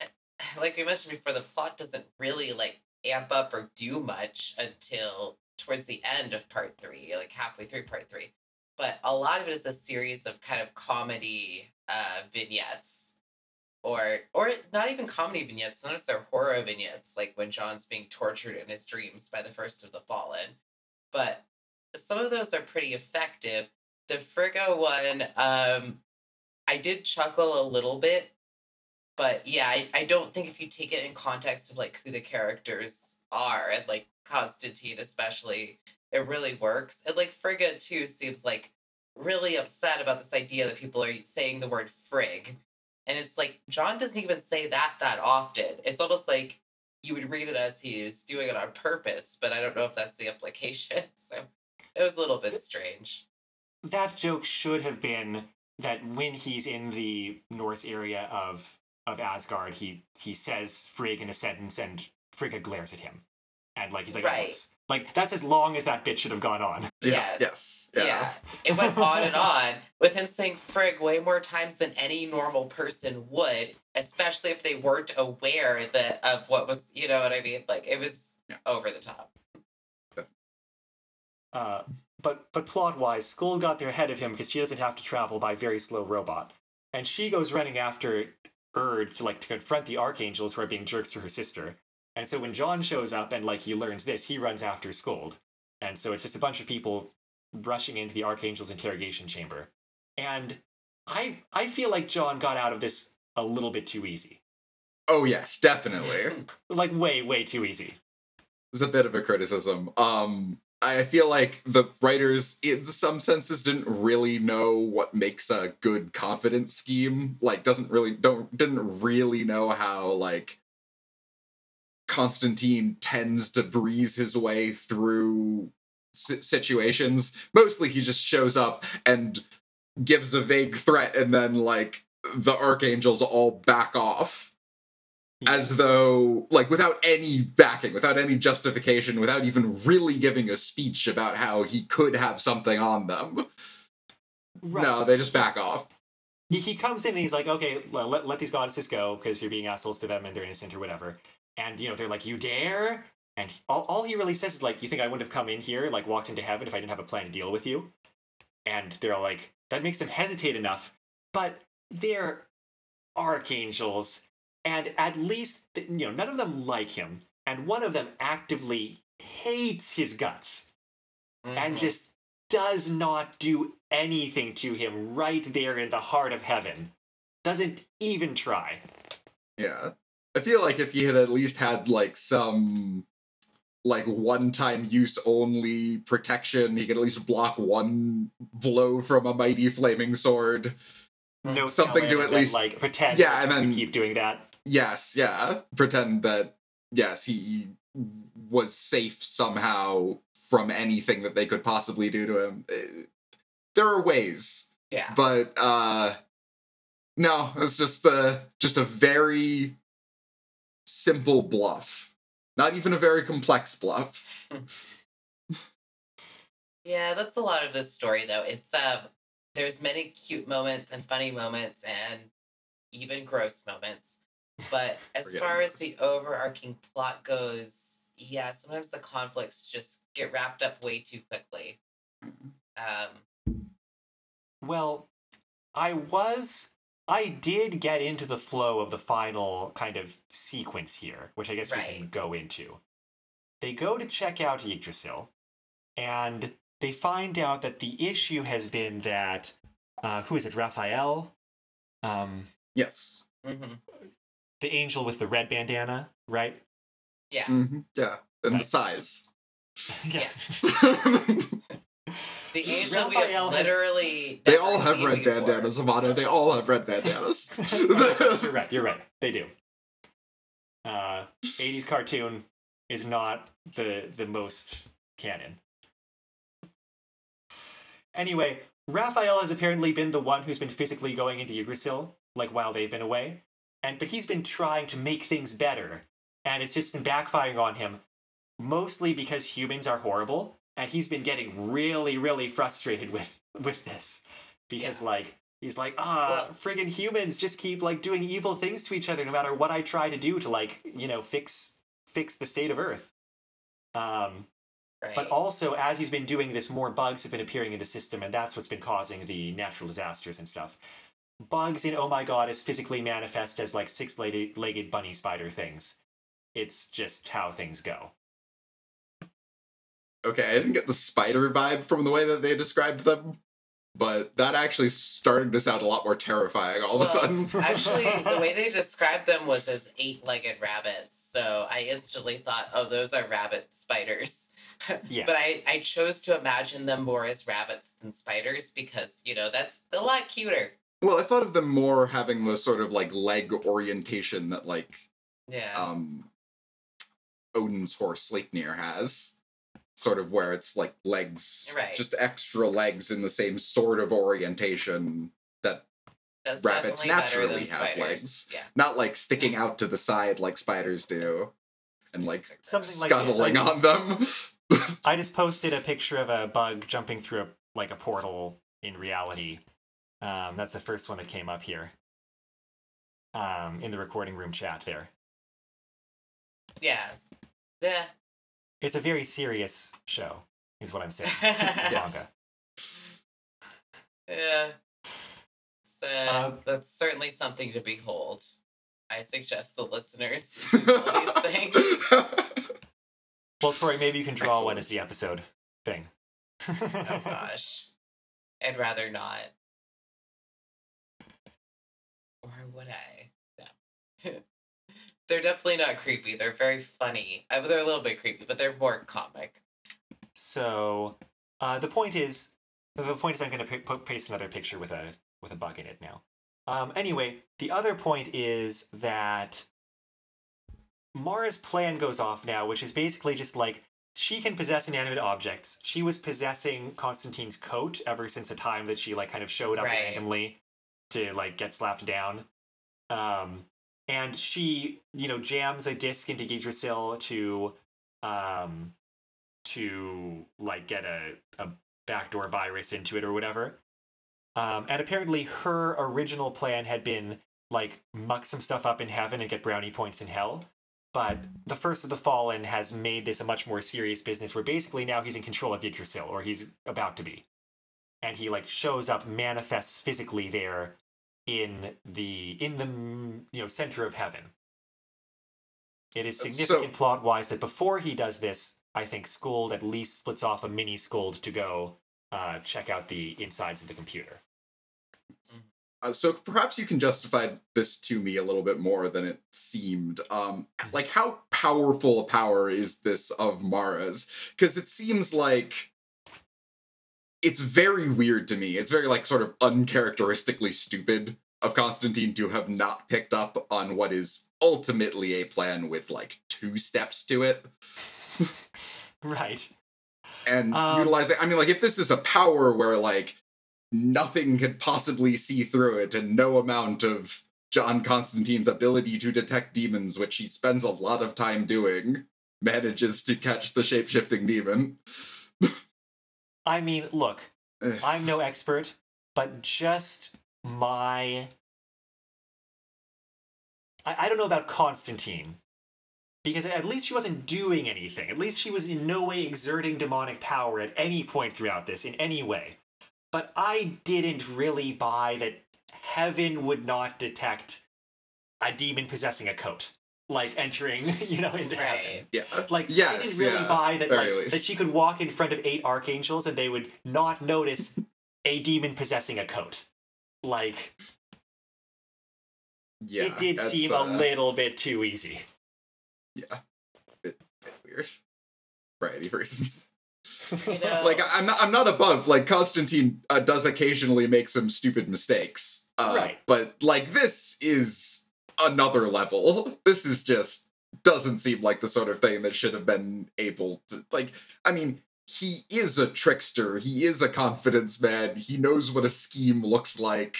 *sighs* like we mentioned before, the plot doesn't really like amp up or do much until towards the end of part three, like halfway through part three. But a lot of it is a series of kind of comedy uh vignettes. Or or not even comedy vignettes, sometimes they're horror vignettes, like when John's being tortured in his dreams by the first of the fallen. But some of those are pretty effective. The Frigga one, um, I did chuckle a little bit, but yeah, I, I don't think if you take it in context of like who the characters are and like Constantine especially, it really works. And like Frigga too seems like really upset about this idea that people are saying the word frig. And it's like John doesn't even say that that often. It's almost like you would read it as he's doing it on purpose, but I don't know if that's the implication. *laughs* So it was a little bit strange. That joke should have been that when he's in the Norse area of of Asgard, he he says Frigg in a sentence and Frigga glares at him. And like he's like, Right. "Oops." like that's as long as that bit should have gone on. yeah Yes. yes Yeah. It went on and on with him saying frig way more times than any normal person would, especially if they weren't aware that of what was, you know what I mean? Like it was Yeah. over the top. Uh, but but plot wise, Skuld got there ahead of him because she doesn't have to travel by very slow robot, and she goes running after To like to confront the archangels who are being jerks to her sister. And so when John shows up and like he learns this, he runs after Skuld, and so it's just a bunch of people rushing into the archangel's interrogation chamber. And I I feel like John got out of this a little bit too easy, oh yes definitely *laughs* like way way too easy. It's a bit of a criticism. Um, I feel like the writers, in some senses, didn't really know what makes a good confidence scheme. Like, doesn't really don't didn't really know how like Constantine tends to breeze his way through si- situations. Mostly, he just shows up and gives a vague threat, and then like the archangels all back off as though like without any backing without any justification without even really giving a speech about how he could have something on them Right. no they just back off he, he comes in and he's like, okay, let, let these goddesses go because you're being assholes to them and they're innocent or whatever. And, you know, they're like, you dare? And he- all, all he really says is like, you think I wouldn't have come in here, like walked into heaven if I didn't have a plan to deal with you? And they're all like, that makes them hesitate enough. But they're archangels. And at least, you know, none of them like him. And one of them actively hates his guts and Mhm. just does not do anything to him right there in the heart of heaven. Doesn't even try. yeah i feel like if he had at least had like some like one time use only protection he could at least block one blow from a mighty flaming sword No Something to at least- like pretend. Yeah, and then- keep doing that. Yes yeah pretend that yes he was safe somehow from anything that they could possibly do to him Eh, there are ways Yeah. but uh no it's just a just a very simple bluff not even a very complex bluff *laughs* Yeah, that's a lot of this story though. It's um there's many cute moments and funny moments and even gross moments. But as far as the overarching plot goes, yeah, sometimes the conflicts just get wrapped up way too quickly. Um Well, I was. I did get into the flow of the final kind of sequence here, which I guess we can go into. They go to check out Yggdrasil, and they find out that the issue has been that uh, who is it, Raphael, um, yes mhm. The angel with the red bandana, right? Yeah. Mhm, yeah and Right. the size *laughs* Yeah. *laughs* The angel we Raphael have has- literally never all have red before. bandanas amano they all have red bandanas *laughs* you're right. You're right. They do. Uh, 80s cartoon is not the the most canon. Anyway, Raphael has apparently been the one who's been physically going into Yggdrasil, like while they've been away, and but he's been trying to make things better, and it's just been backfiring on him. mostly because humans are horrible, and he's been getting really, really frustrated with with this because like he's like ah Well- friggin' humans just keep like doing evil things to each other no matter what I try to do to like you know fix fix the state of Earth. Um, Right. but also, as he's been doing this, more bugs have been appearing in the system, and that's what's been causing the natural disasters and stuff. Bugs in Oh My Goddess physically manifest as like six legged bunny spider things. It's just how things go. Okay, I didn't get the spider vibe from the way that they described them, but that actually started to sound a lot more terrifying all of a sudden. *laughs* Actually, the way they *laughs* described them was as eight-legged rabbits, so I instantly thought, "Oh, those are rabbit spiders." *laughs* Yeah. But I, I chose to imagine them more as rabbits than spiders because you know that's a lot cuter. Well, I thought of them more having the sort of like leg orientation that like Yeah. um Odin's horse Sleipnir has. Sort of where it's like legs, Right. just extra legs in the same sort of orientation that that's rabbits naturally have spiders. legs. Yeah. not like sticking *laughs* out to the side like spiders do, and like Something scuttling I- on them. I just posted a picture of a bug jumping through a, like a portal in reality. Um, that's the first one that came up here. Um, in the recording room chat there. Yeah. Yeah. It's a very serious show, is what I'm saying. *laughs* Yes. Manga. *laughs* Yeah. So Uh, that's certainly something to behold. I suggest the listeners *laughs* do these things. Well, Tori, maybe you can draw one as the episode thing. Oh gosh. I'd rather not. Would I? No. *laughs* they're definitely not creepy. They're very funny. I they're a little bit creepy, but they're more comic. So, uh, the point is, the point is, I'm going to p- paste another picture with a with a bug in it now. Um, anyway, the other point is that Mara's plan goes off now, which is basically just like she can possess inanimate objects. She was possessing Constantine's coat ever since the time that she like kind of showed up Right. randomly to like get slapped down. Um, and she, you know, jams a disc into Yggdrasil to um to like get a, a backdoor virus into it or whatever. Um, and apparently her original plan had been like muck some stuff up in heaven and get brownie points in hell. But the first of the fallen has made this a much more serious business where basically now he's in control of Yggdrasil, or he's about to be. And he like shows up, manifests physically there in the in the mm, you know center of heaven. It is So- significant plot wise that before he does this, I think Skuld at least splits off a mini Skuld to go uh, check out the insides of the computer. Uh, so perhaps you can justify this to me a little bit more than it seemed. Um, like how powerful a power is this of Mara's? Because it seems like it's very weird to me. It's very like sort of uncharacteristically stupid of Constantine to have not picked up on what is ultimately a plan with like two steps to it *laughs* Right. and Um, utilizing. I mean, like if this is a power where like nothing could possibly see through it, and no amount of John Constantine's ability to detect demons, which he spends a lot of time doing, manages to catch the shape shifting demon. I mean, look, I'm no expert, but just my. I, I don't know about Constantine. Because at least she wasn't doing anything. At least she was in no way exerting demonic power at any point throughout this, in any way. But I didn't really buy that heaven would not detect a demon possessing a coat. Like entering, *laughs* you know, into heaven. Yeah. Like I Yes, didn't really yeah, buy that like, that she could walk in front of eight archangels and they would not notice a demon possessing a coat. Like Yeah. it did seem uh, a little bit too easy. Yeah. Bit, bit weird. Variety of reasons. You *laughs* know, like I- I'm not I'm not above like Constantine uh, does occasionally make some stupid mistakes. Uh, Right. But like this is another level. *laughs* This is just doesn't seem like the sort of thing that should have been able to like I mean he is a trickster. He is a confidence man. He knows what a scheme looks like.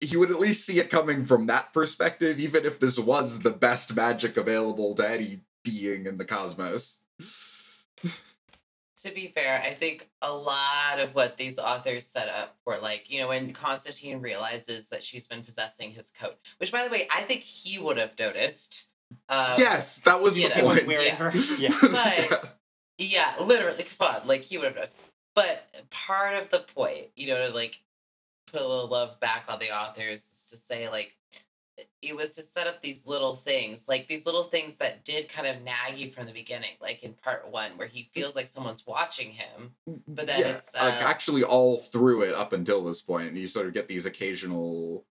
He would at least see it coming from that perspective, even if this was the best magic available to any being in the cosmos. *laughs* to be fair, I think a lot of what these authors set up were like, you know, when Constantine realizes that she's been possessing his coat, which by the way, I think he would have noticed. Um, yes, that was the know, point. wearing yeah. her. *laughs* Yeah. But- Yeah, literally, come on, like he would have noticed. But part of the point, you know, to like put a little love back on the authors is to say like it was to set up these little things, like these little things that did kind of nag you from the beginning, like in part one, where he mm. feels like someone's watching him. Mm, mm, but then yeah, it's, like uh, actually all through it up until this point, and you sort of get these occasional,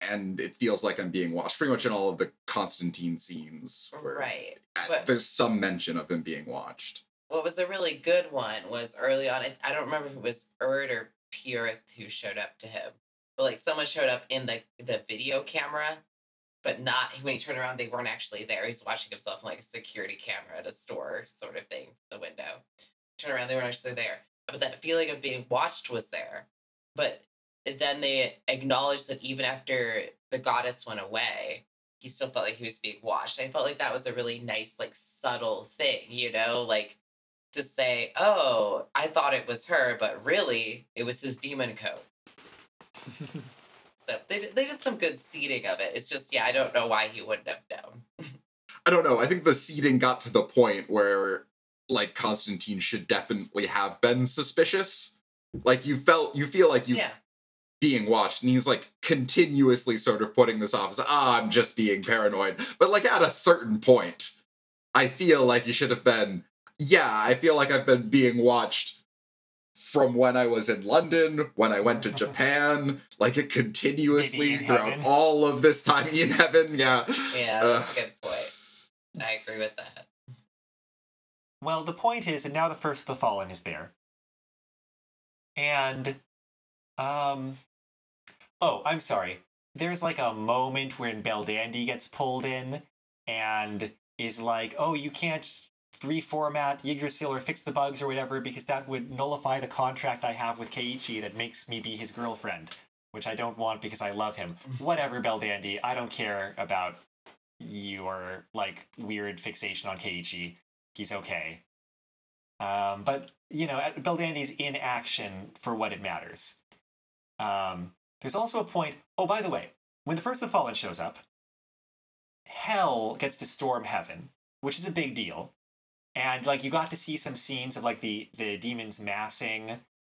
and it feels like I'm being watched. Pretty much in all of the Constantine scenes, Right. but- there's some mention of him being watched. What was a really good one was early on. I, I don't remember if it was Urd or Peorth who showed up to him, but like someone showed up in the the video camera, but not when he turned around, they weren't actually there. He's watching himself in like a security camera at a store, sort of thing, the window. Turn around, they weren't actually there, but that feeling of being watched was there. But then they acknowledged that even after the goddess went away, he still felt like he was being watched. I felt like that was a really nice, like subtle thing, you know, like to say, "Oh, I thought it was her, but really it was his demon coat." So they did- they did some good seeding of it. It's just yeah, I don't know why he wouldn't have known. *laughs* I don't know. I think the seeding got to the point where like Constantine should definitely have been suspicious. Like you felt you feel like you Yeah, being watched and he's like continuously sort of putting this off as ah i'm just being paranoid but like at a certain point i feel like you should have been yeah i feel like i've been being watched from when i was in london when i went to *laughs* japan like it continuously throughout heaven. all of this time *laughs* in heaven yeah yeah, Uh. that's a good point. I agree with that. Well, the point is and now the first of the fallen is there. And um oh, I'm sorry. There's like a moment when Belldandy gets pulled in and is like, "Oh, you can't reformat Yggdrasil or fix the bugs or whatever because that would nullify the contract I have with Keiichi that makes me be his girlfriend, which I don't want because I love him." *laughs* Whatever, Belldandy, I don't care about your like weird fixation on Keiichi he's okay. Um, but you know, Belldandy's in action for what it matters. Um, there's also a point. Oh, by the way, when the first of fallen shows up, Hell gets to storm heaven, which is a big deal. And like you got to see some scenes of like the the demons massing,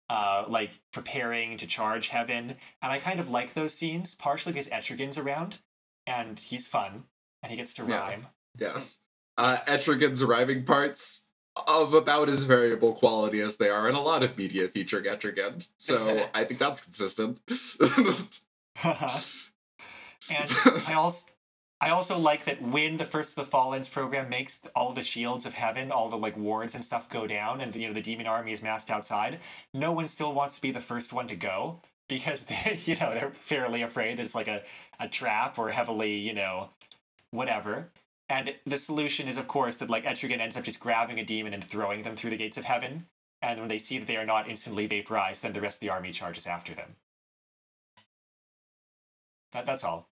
uh, like preparing to charge heaven, and I kind of like those scenes partially because Etrigan's around, and he's fun, and he gets to Yeah. rhyme. yes uh etrigan's arriving parts of about as variable quality as they are in a lot of media featuring etrigan so *laughs* i think that's consistent *laughs* *laughs* and I also I also like that when the first of the Fallen's program makes all the shields of heaven, all the like wards and stuff go down, and you know the demon army is massed outside. No one still wants to be the first one to go because they, *laughs* you know they're fairly afraid that it's like a a trap or heavily you know whatever. And the solution is of course that like Etrigan ends up just grabbing a demon and throwing them through the gates of heaven. And when they see that they are not instantly vaporized, then the rest of the army charges after them. That, that's all.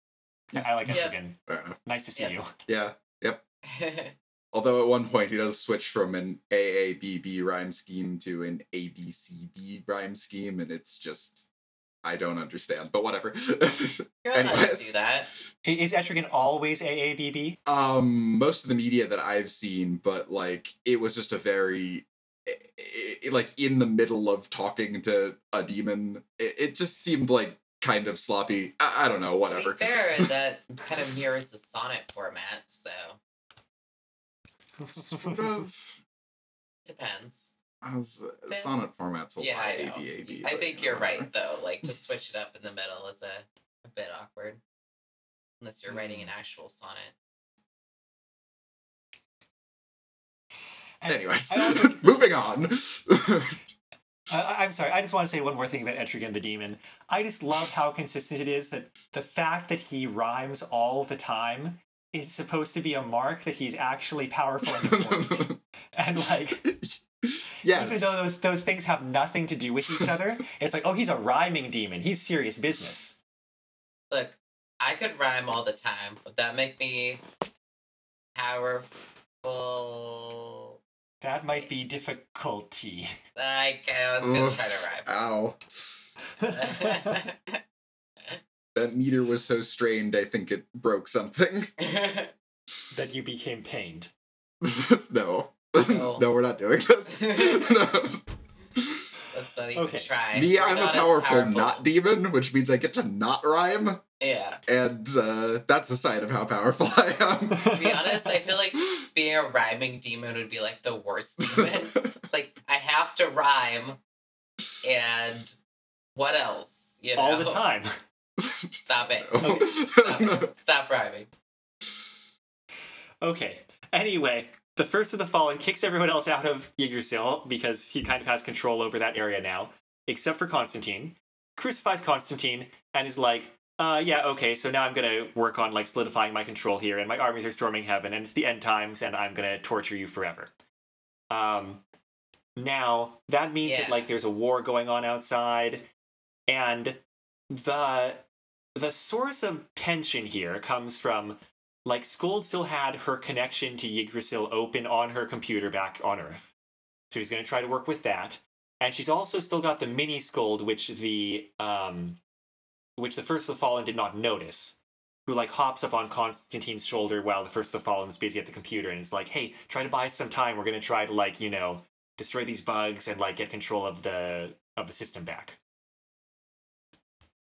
Yeah. I like Yeah. Etrigan. Fair enough. Nice to see Yeah. you. Yeah. Yep. *laughs* Although at one point he does switch from an AABB rhyme scheme to an ABCB rhyme scheme, and it's just I don't understand. But whatever. *laughs* You're allowed to do Anyways. that. I- Is Etrigan always AABB? um, most of the media that I've seen, but like it was just a very i- i- like in the middle of talking to a demon, it, it just seemed like kind of sloppy. I, I don't know. Whatever. To be fair, *laughs* that kind of mirrors the Sonnet format, so sort of. depends. As Yeah. sonnet format's a Yeah, lot I know. ABAB. I think you're whatever. right though. Like to *laughs* switch it up in the middle is a, a bit awkward. Unless you're writing Mm. an actual sonnet. And Anyways, *laughs* moving on. I, I'm sorry. I just want to say one more thing about Etrigan the demon. I just love how consistent it is that the fact that he rhymes all the time is supposed to be a mark that he's actually powerful and important. *laughs* and like, yes. even though those those things have nothing to do with each other, *laughs* it's like, oh, he's a rhyming demon. He's serious business. Look, I could rhyme all the time. Would that make me powerful? That might be difficulty. I, I was gonna Oof. try to rhyme. Ow. *laughs* That meter was so strained, I think it broke something. *laughs* that you became pained. *laughs* no. No. no, we're not doing this. no. Let's not even Okay. try. Me, We're I'm a not powerful, not demon, which means I get to not rhyme, Yeah. and uh, that's a sign of how powerful I am. To be honest, I feel like being a rhyming demon would be like the worst *laughs* demon. Like I have to rhyme, and what else? You know, All the time. Stop it. *laughs* Okay. Stop, *laughs* stop rhyming. Okay. Anyway, the first of the fallen kicks everyone else out of Yggdrasil because he kind of has control over that area now, except for Constantine. Crucifies Constantine and is like, uh, yeah, okay, so now I'm gonna work on like solidifying my control here, and my armies are storming heaven, and it's the end times, and I'm gonna torture you forever. Um, now that means that like there's a war going on outside, and the the source of tension here comes from like Skuld still had her connection to Yggdrasil open on her computer back on Earth. So she's going to try to work with that. And she's also still got the mini Skuld, which the um, which the First of the Fallen did not notice, who like hops up on Constantine's shoulder while the First of the Fallen is busy at the computer, and is like, "Hey, try to buy some time. We're going to try to like you know destroy these bugs and like get control of the of the system back."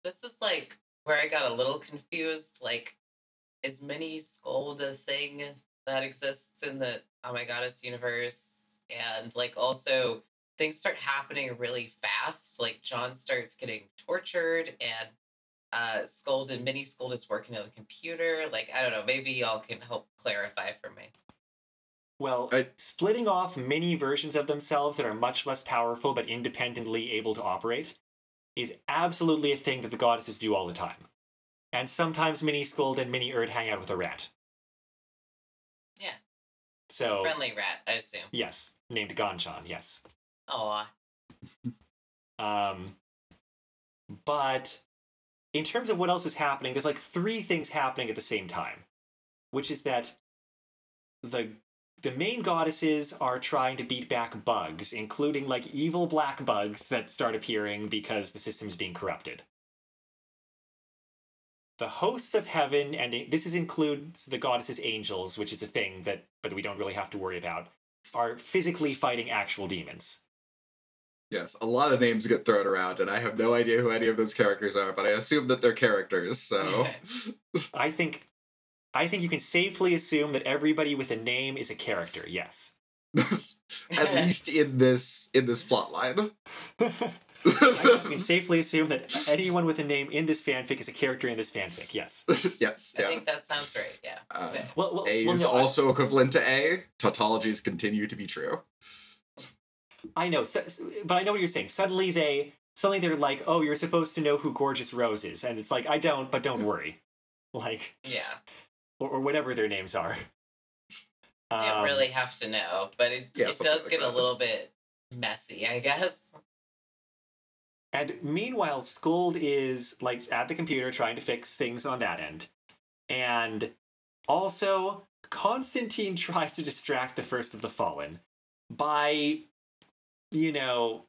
This is like where I got a little confused. Like, is mini Skuld a thing that exists in the Oh My Goddess universe? And like also things start happening really fast. Like John starts getting tortured and uh Skuld and Mini Skuld is working on the computer. Like, I don't know, maybe y'all can help clarify for me. Well, I- splitting off mini versions of themselves that are much less powerful but independently able to operate is absolutely a thing that the goddesses do all the time. And sometimes Mini Skuld and Mini Urd hang out with a rat. Yeah. So, Friendly rat, I assume. yes, named Gonchan, yes. Oh, Um, but in terms of what else is happening, there's like three things happening at the same time, which is that the the main goddesses are trying to beat back bugs, including like evil black bugs that start appearing because the system's being corrupted. The hosts of heaven, and this is includes the goddesses' angels, which is a thing that, but we don't really have to worry about, are physically fighting actual demons. Yes, a lot of names get thrown around, and I have no idea who any of those characters are, but I assume that they're characters, so. *laughs* I think I think you can safely assume that everybody with a name is a character, yes. *laughs* At least in this in this plot line. *laughs* I you can safely assume that anyone with a name in this fanfic is a character in this fanfic, yes. yes, I think that sounds right. Yeah. Uh, Okay. Well, well, A well, is no, I- also equivalent to A. Tautologies continue to be true. I, know, so, so- but I know what you're saying. Suddenly they suddenly they're like, "Oh, you're supposed to know who Gorgeous Rose is," and it's like, "I don't, but don't *laughs* worry," like, Yeah. or, or whatever their names are. You Um, really have to know, but it, yeah, it something does like get a little bit messy, I guess. And meanwhile, Skuld is like at the computer trying to fix things on that end. And also, Constantine *laughs* tries to distract the first of the fallen by, you know,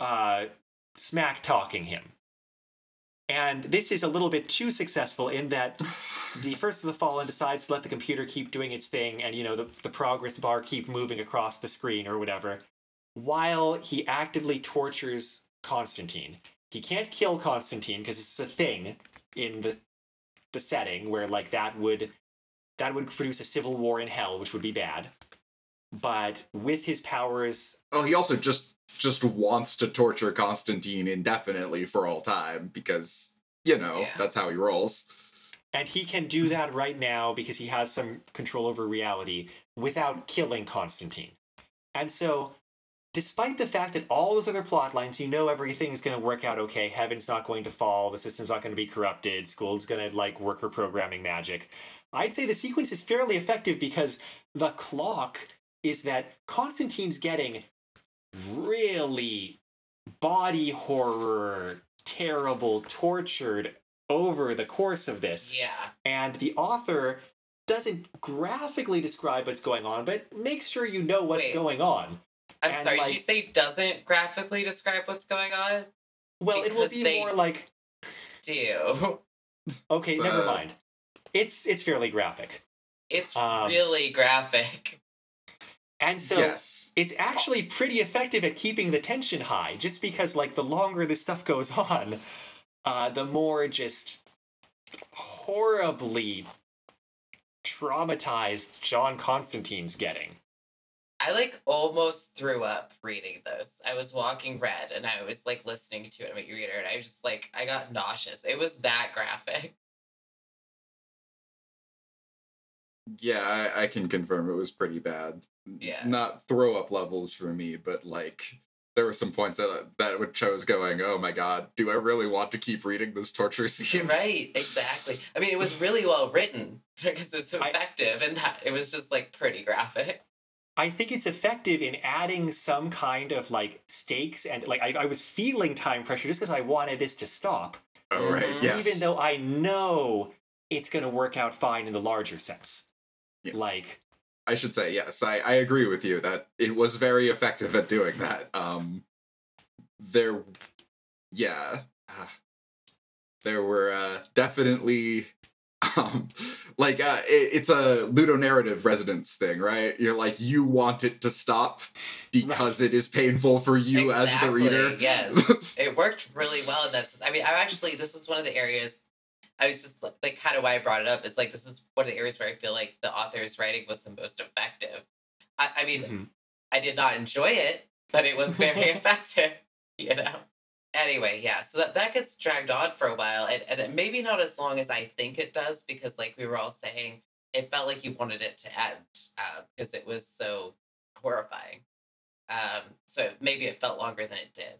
uh, smack talking him. And this is a little bit too successful in that *laughs* the first of the fallen decides to let the computer keep doing its thing and, you know, the, the progress bar keep moving across the screen or whatever while he actively tortures Constantine. He can't kill Constantine because it's a thing in the the setting where like that would that would produce a civil war in hell, which would be bad. But with his powers, Oh, he also just just wants to torture Constantine indefinitely for all time because you know Yeah. that's how he rolls. and he can do that right now because he has some control over reality without killing Constantine. And so, despite the fact that all those other plot lines, you know everything's going to work out okay. Heaven's not going to fall. The system's not going to be corrupted. Skuld's going to like work her programming magic. I'd say the sequence is fairly effective because the clock is that Constantine's getting really body horror, terrible, tortured over the course of this. Yeah. And the author doesn't graphically describe what's going on, but makes sure you know what's Wait. going on. I'm And, sorry, did like- you say doesn't graphically describe what's going on? Well, it will be more like Do. *laughs* okay, So- never mind. It's it's fairly graphic. It's Um, really graphic. And so yes. it's actually pretty effective at keeping the tension high just because like the longer this stuff goes *laughs* on uh the more just horribly traumatized john constantine's getting I like almost threw up reading this. I was walking red and I was like listening to it on my reader and I was just like I got nauseous. It was that graphic. Yeah, I, I can confirm it was pretty bad. Yeah. Not throw up levels for me, but like there were some points that that which I was going, oh my god, do I really want to keep reading this torture *laughs* scene? Right, exactly. I mean, it was really well written *laughs* because it's I- effective and that it was just like pretty graphic. i think it's effective in adding some kind of like stakes and like i, I was feeling time pressure just because i wanted this to stop Oh right, Mhm. yes. even though i know it's going to work out fine in the larger sense Yes. like I should say yes. I, I agree with you that it was very effective at doing that. Um, there, yeah, ah, there were uh, definitely *laughs* um, like uh, it, it's a ludonarrative resonance thing, right? You're like you want it to stop because it is painful for you as the reader. Yes. *laughs* it worked really well in that sense. I mean, I actually this was one of the areas I was just like, kind of why I brought it up is like this is one of the areas where I feel like the author's writing was the most effective. I, I mean, mhm. I did not enjoy it, but it was very *laughs* effective, *laughs* you know. Anyway, yeah, so that, that gets dragged on for a while, and, and maybe not as long as I think it does, because like we were all saying, it felt like you wanted it to end uh, because it was so horrifying. Um, so maybe it felt longer than it did.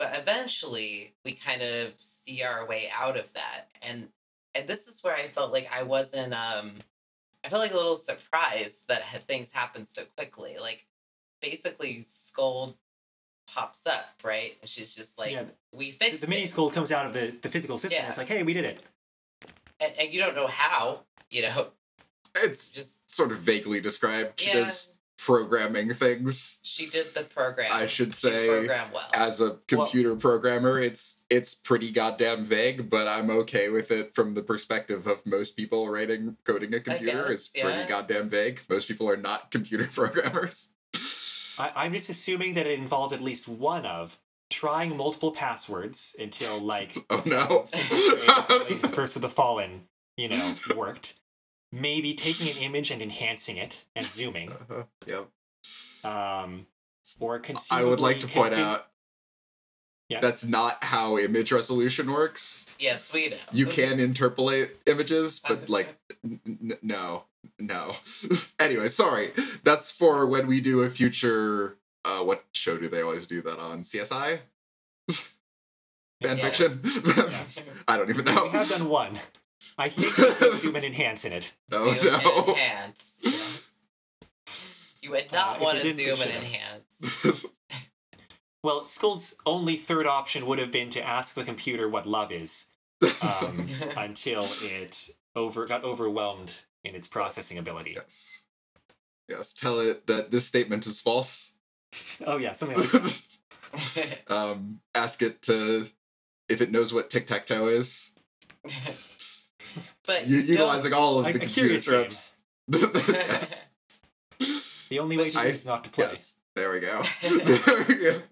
But eventually, we kind of see our way out of that, and and this is where I felt like I wasn't. Um, I felt like a little surprised that things happened so quickly. Like basically, Skuld pops up, right, and she's just like, yeah, "We the, fixed the mini it," Skuld comes out of the, the physical system Yeah. it's like hey we did it and, and you don't know how. You know, It's just sort of vaguely described. She yeah. does programming things. She did the program. I should say, programmed well. as a computer programmer it's it's pretty goddamn vague but i'm okay with it from the perspective of most people writing coding a computer guess, it's pretty yeah. goddamn vague most people are not computer *laughs* programmers I, I'm just assuming that it involved at least one of trying multiple passwords until like *laughs* Oh, some no. simple way to- like, First of the Fallen, you know, worked. Maybe taking an *sighs* image and enhancing it and zooming. Uh-huh, yep Um, or concealing. i would like to point config- out Yeah. that's not how image resolution works yes, we know. you can interpolate images but like n- n- no no *laughs* anyway sorry that's for when we do a future uh what show do they always do that on csi *laughs* fan Yeah. fiction *laughs* i don't even know We have done one. I think you can zoom and enhance in it. Oh, zoom no. and enhance. Yes. You would not Uh, want to zoom and enhance. *laughs* Well, Skuld's only third option would have been to ask the computer what love is um, *laughs* until it over got overwhelmed in its processing ability. yes yes tell it that this statement is false Oh yeah, something like that. *laughs* um ask it to if it knows what tic-tac-toe is but U- you don't- utilizing all of A- the a computer curious game. tropes yes. The only way to I- do is not to play. yes there we go *laughs* *laughs* there we go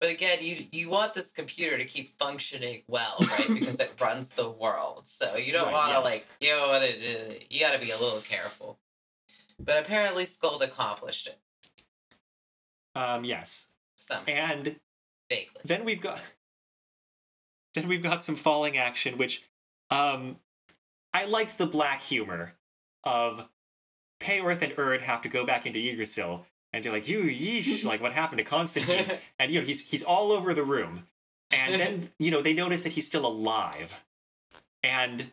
But again, you you want this computer to keep functioning well, right? because it *laughs* runs the world. So you don't Right, want to yes. like you know what it is. You got to be a little careful. But apparently, Skuld accomplished it Um, yes, Some. and vaguely. then we've got then we've got some falling action, which um, I liked the black humor of Peorth and Urd have to go back into Yggdrasil, and they're like, "You yeesh!" *laughs* like what happened to Constantine? *laughs* and you know he's he's all over the room and then *laughs* you know they notice that he's still alive and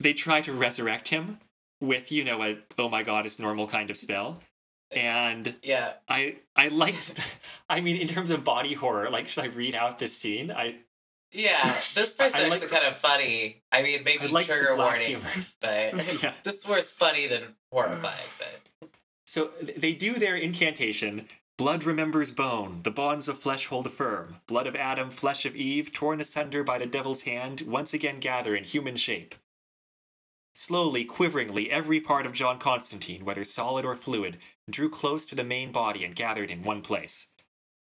they try to resurrect him with you know a oh my god it's normal kind of spell and yeah, i i liked i mean in terms of body horror like should i read out this scene i Yeah, this part's I actually like- kind of funny. I mean, maybe I like trigger warning, humor. *laughs* but *laughs* Yeah. this was funny than horrifying. *sighs* But So they do their incantation. Blood remembers bone, the bonds of flesh hold firm. Blood of Adam, flesh of Eve, torn asunder by the devil's hand, once again gather in human shape. Slowly, quiveringly, every part of John Constantine, whether solid or fluid, drew close to the main body and gathered in one place.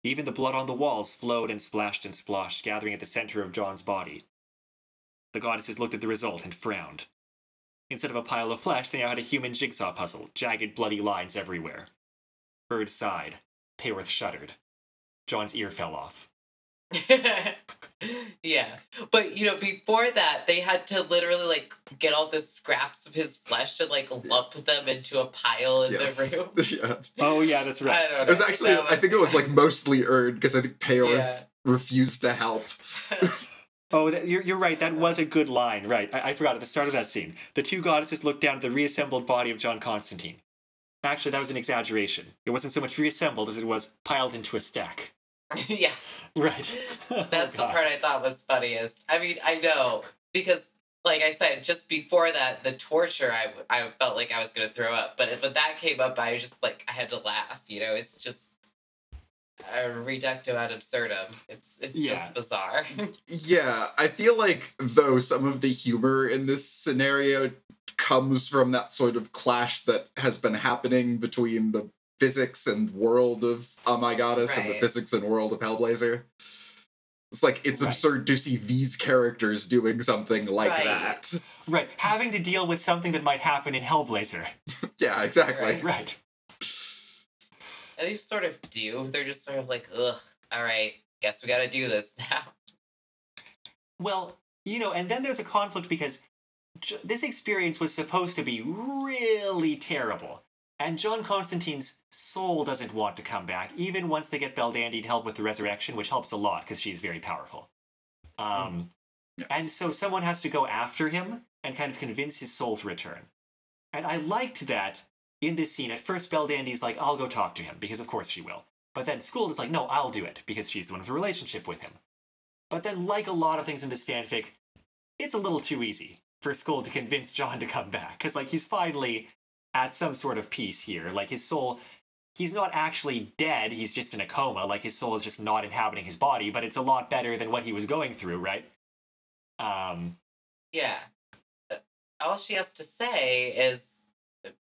Even the blood on the walls flowed and splashed and splashed, gathering at the center of John's body. The goddesses looked at the result and frowned. Instead of a pile of flesh, they now had a human jigsaw puzzle, jagged, bloody lines everywhere. Urd sighed. Peorth shuddered. John's ear fell off. *laughs* yeah, but you know, before that, they had to literally like get all the scraps of his flesh and like lump them into a pile in yes. the room. *laughs* yeah. Oh yeah, that's I right. don't know. It was actually, that I think it was like mostly earned because I think Peor Yeah. refused to help. *laughs* Oh, that, you're, you're right. That was a good line. Right. I, I forgot at the start of that scene. The two goddesses looked down at the reassembled body of John Constantine. Actually, that was an exaggeration. It wasn't so much reassembled as it was piled into a stack. *laughs* yeah, Right. *laughs* Oh, that's the part I thought was funniest. I mean, I know because, like I said, just before that, the torture, I, I felt like I was gonna throw up. But when that came up, I was just like, I had to laugh. You know, it's just a reductio ad absurdum. It's it's Yeah. just bizarre. *laughs* Yeah, I feel like though some of the humor in this scenario comes from that sort of clash that has been happening between the physics and world of Oh My Goddess and the physics and world of Hellblazer. It's like it's Right. absurd to see these characters doing something like Right. that. Right. Having to deal with something that might happen in Hellblazer. *laughs* Yeah, exactly. Right. Right. And they sort of do. They're just sort of like, ugh, all right, guess we gotta do this *laughs* now. Well, you know, and then there's a conflict because J- this experience was supposed to be really terrible. And John Constantine's soul doesn't want to come back, even once they get Belldandy to help with the resurrection, which helps a lot because she's very powerful. Um, Yes. And so someone has to go after him and kind of convince his soul to return. And I liked that in this scene. At first, Belldandy's like, I'll go talk to him, because of course she will. But then Skuld is like, no, I'll do it, because she's the one with a relationship with him. But then, like a lot of things in this fanfic, it's a little too easy for Skuld to convince John to come back. Because, like, he's finally at some sort of peace here. Like, his soul, he's not actually dead, he's just in a coma. Like, his soul is just not inhabiting his body, but it's a lot better than what he was going through, right? Um, Yeah. Uh, All she has to say is,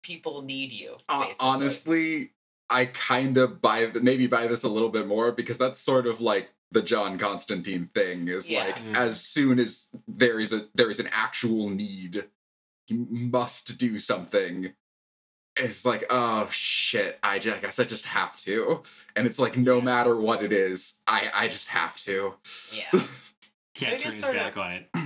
people need you. Uh, basically. honestly, I kind of buy th- maybe buy this a little bit more because that's sort of like the John Constantine thing is Yeah. like Mm. as soon as there is a there is an actual need, he must do something. It's like, oh shit, I, ju- I guess I just have to. And it's like no Yeah. matter what it is, I I just have to. Yeah. *laughs* can't turn his sort of- back on it. Uh,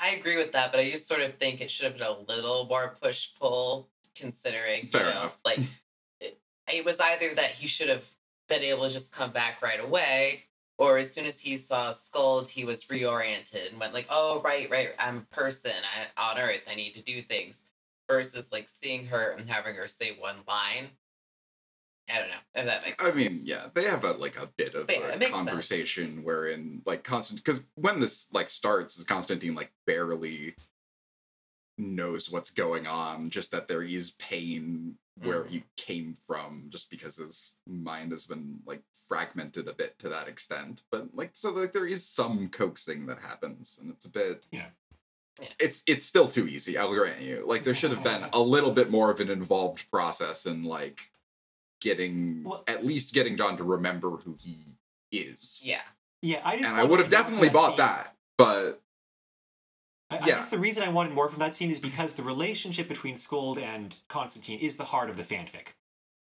I agree with that, but I just sort of think it should have been a little more push pull, considering Fair you know, enough. like *laughs* it, it was either that he should have been able to just come back right away, or as soon as he saw Skuld, he was reoriented and went like, "Oh, right, right, I'm a person. I on Earth. I need to do things." Versus like seeing her and having her say one line. I don't know if that makes I mean, yeah, they have a like a bit of But a makes sense. conversation wherein like Constant because when this like starts, is Constantine like barely knows what's going on, just that there is pain where Mm. he came from, just because his mind has been like fragmented a bit to that extent. But like so like there is some coaxing that happens, and it's a bit Yeah. Yeah. It's it's still too easy, I'll grant you. Like there should have been a little bit more of an involved process in like getting Well- at least getting John to remember who he is. yeah. Yeah, I just And I would have definitely that bought scene. that, but I, I Yeah. guess the reason I wanted more from that scene is because the relationship between Skuld and Constantine is the heart of the fanfic.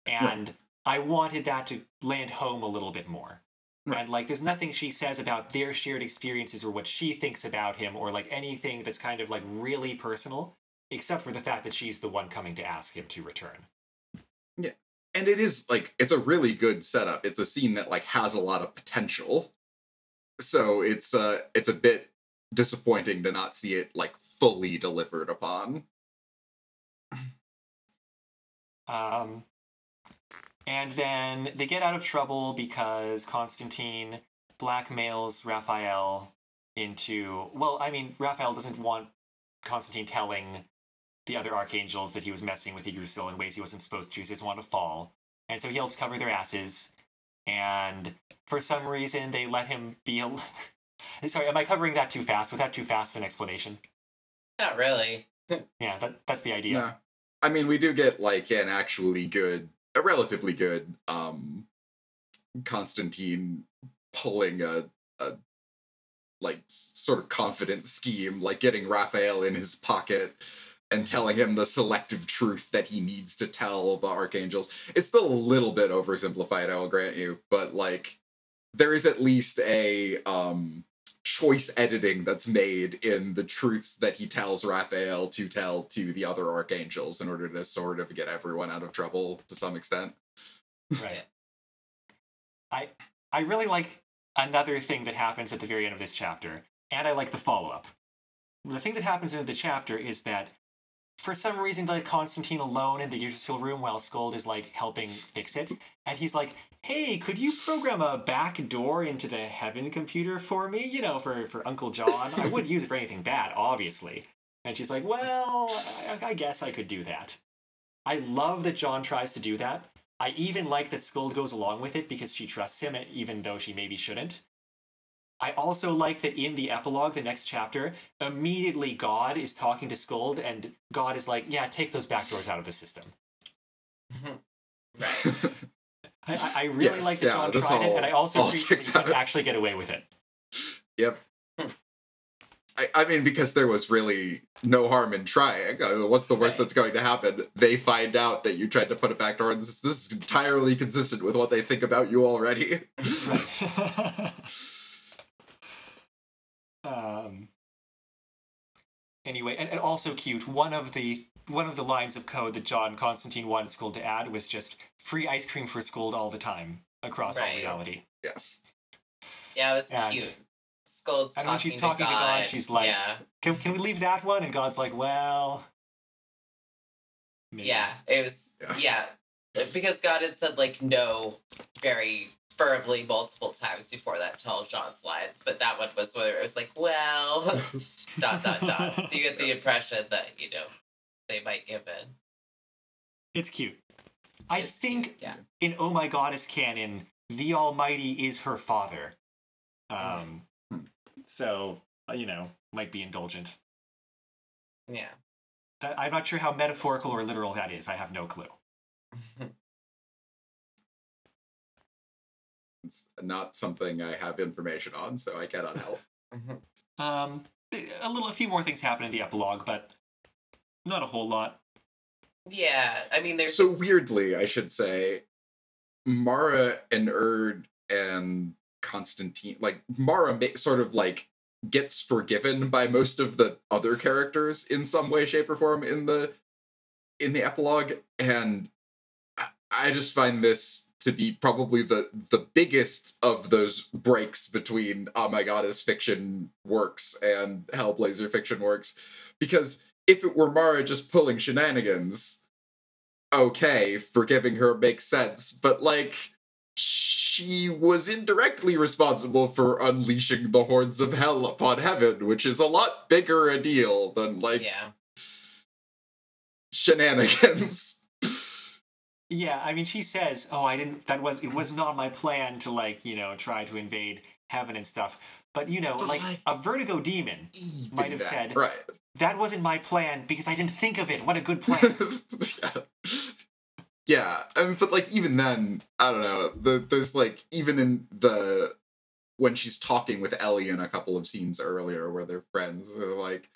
And I wanted that to land home a little bit more. Right. And like there's nothing she says about their shared experiences or what she thinks about him or like anything that's kind of like really personal, except for the fact that she's the one coming to ask him to return. Yeah. And it is like it's a really good setup. It's a scene that like has a lot of potential. So it's uh it's a bit disappointing to not see it like fully delivered upon. Um, and then they get out of trouble because Constantine blackmails Raphael into well, I mean, Raphael doesn't want Constantine telling the other archangels that he was messing with Yggdrasil in ways he wasn't supposed to. He doesn't want to fall, and so he helps cover their asses. And for some reason, they let him be. A... *laughs* Sorry, am I covering that too fast? Was that too fast an explanation? Not really. *laughs* Yeah, that, that's the idea. Yeah. I mean, we do get like an actually good, a relatively good um Constantine pulling a a like sort of confident scheme, like getting Raphael in his pocket and telling him the selective truth that he needs to tell the archangels. It's still a little bit oversimplified, I will grant you, but like there is at least a um choice editing that's made in the truths that he tells Raphael to tell to the other archangels in order to sort of get everyone out of trouble to some extent. Right. I I really like another thing that happens at the very end of this chapter, and I like the follow up. The thing that happens in the chapter is that for some reason let Constantine alone in the Yggdrasil room while Skuld is like helping fix it, and he's like, "Hey, could you program a back door into the Heaven computer for me? You know, for for Uncle John. I wouldn't use it for anything bad, obviously." And she's like, "Well, I, I guess I could do that." I love that John tries to do that. I even like that Skuld goes along with it because she trusts him, even though she maybe shouldn't. I also like that in the epilogue, the next chapter, immediately God is talking to Skuld, and God is like, "Yeah, take those back doors out of the system." right. *laughs* I, I I really Yes, like that yeah, John this tried it, and I also all appreciate that checks he could actually get away with it. Yep. Hmm. I, I mean, because there was really no harm in trying. Uh, What's the worst Right. that's going to happen? They find out that you tried to put a back door, this, this is entirely consistent with what they think about you already. Right. *laughs* *laughs* um. Anyway, and, and also cute. One of the one of the lines of code that John Constantine wanted Skuld to add was just free ice cream for Skuld all the time across all reality. yes. Yeah, it was And- cute. Skuld's and talking, when she's to, talking to God. God, she's like, yeah, Can can we leave that one? And God's like, well. maybe." yeah, it was, Yeah. yeah. because God had said like no very firmly multiple times before that to all John's lines, but that one was where it was like, well, *laughs* dot dot dot. So you get the impression that you know they might give in. It's cute. I It's think cute, yeah. in Oh My Goddess canon, the Almighty is her father. Um, Hmm. so uh, you know, might be indulgent. Yeah. That, I'm not sure how metaphorical or literal that is. I have no clue. *laughs* It's not something I have information on, so I cannot help. Um, a little, a few more things happen in the epilogue, but not a whole lot. yeah, I mean, there's so weirdly, I should say, Mara and Urd and Constantine, like Mara, ma- sort of like gets forgiven by most of the other characters in some way, shape, or form in the in the epilogue, and I, I just find this to be probably the the biggest of those breaks between oh my god goddess fiction works and Hellblazer fiction works, because if it were Mara just pulling shenanigans, okay, forgiving her makes sense, but like she was indirectly responsible for unleashing the hordes of hell upon heaven, which is a lot bigger a deal than like yeah, shenanigans. *laughs* Yeah, I mean, she says, "Oh, I didn't. That was it. Was not my plan to like you know try to invade heaven and stuff." But you know, But, like a Vertigo demon, Might have that, said- right. that wasn't my plan because I didn't think of it. What a good plan. *laughs* yeah. yeah, I mean, but like even then, I don't know. The there's like even in the when she's talking with Ellie in a couple of scenes earlier where they're friends, they're like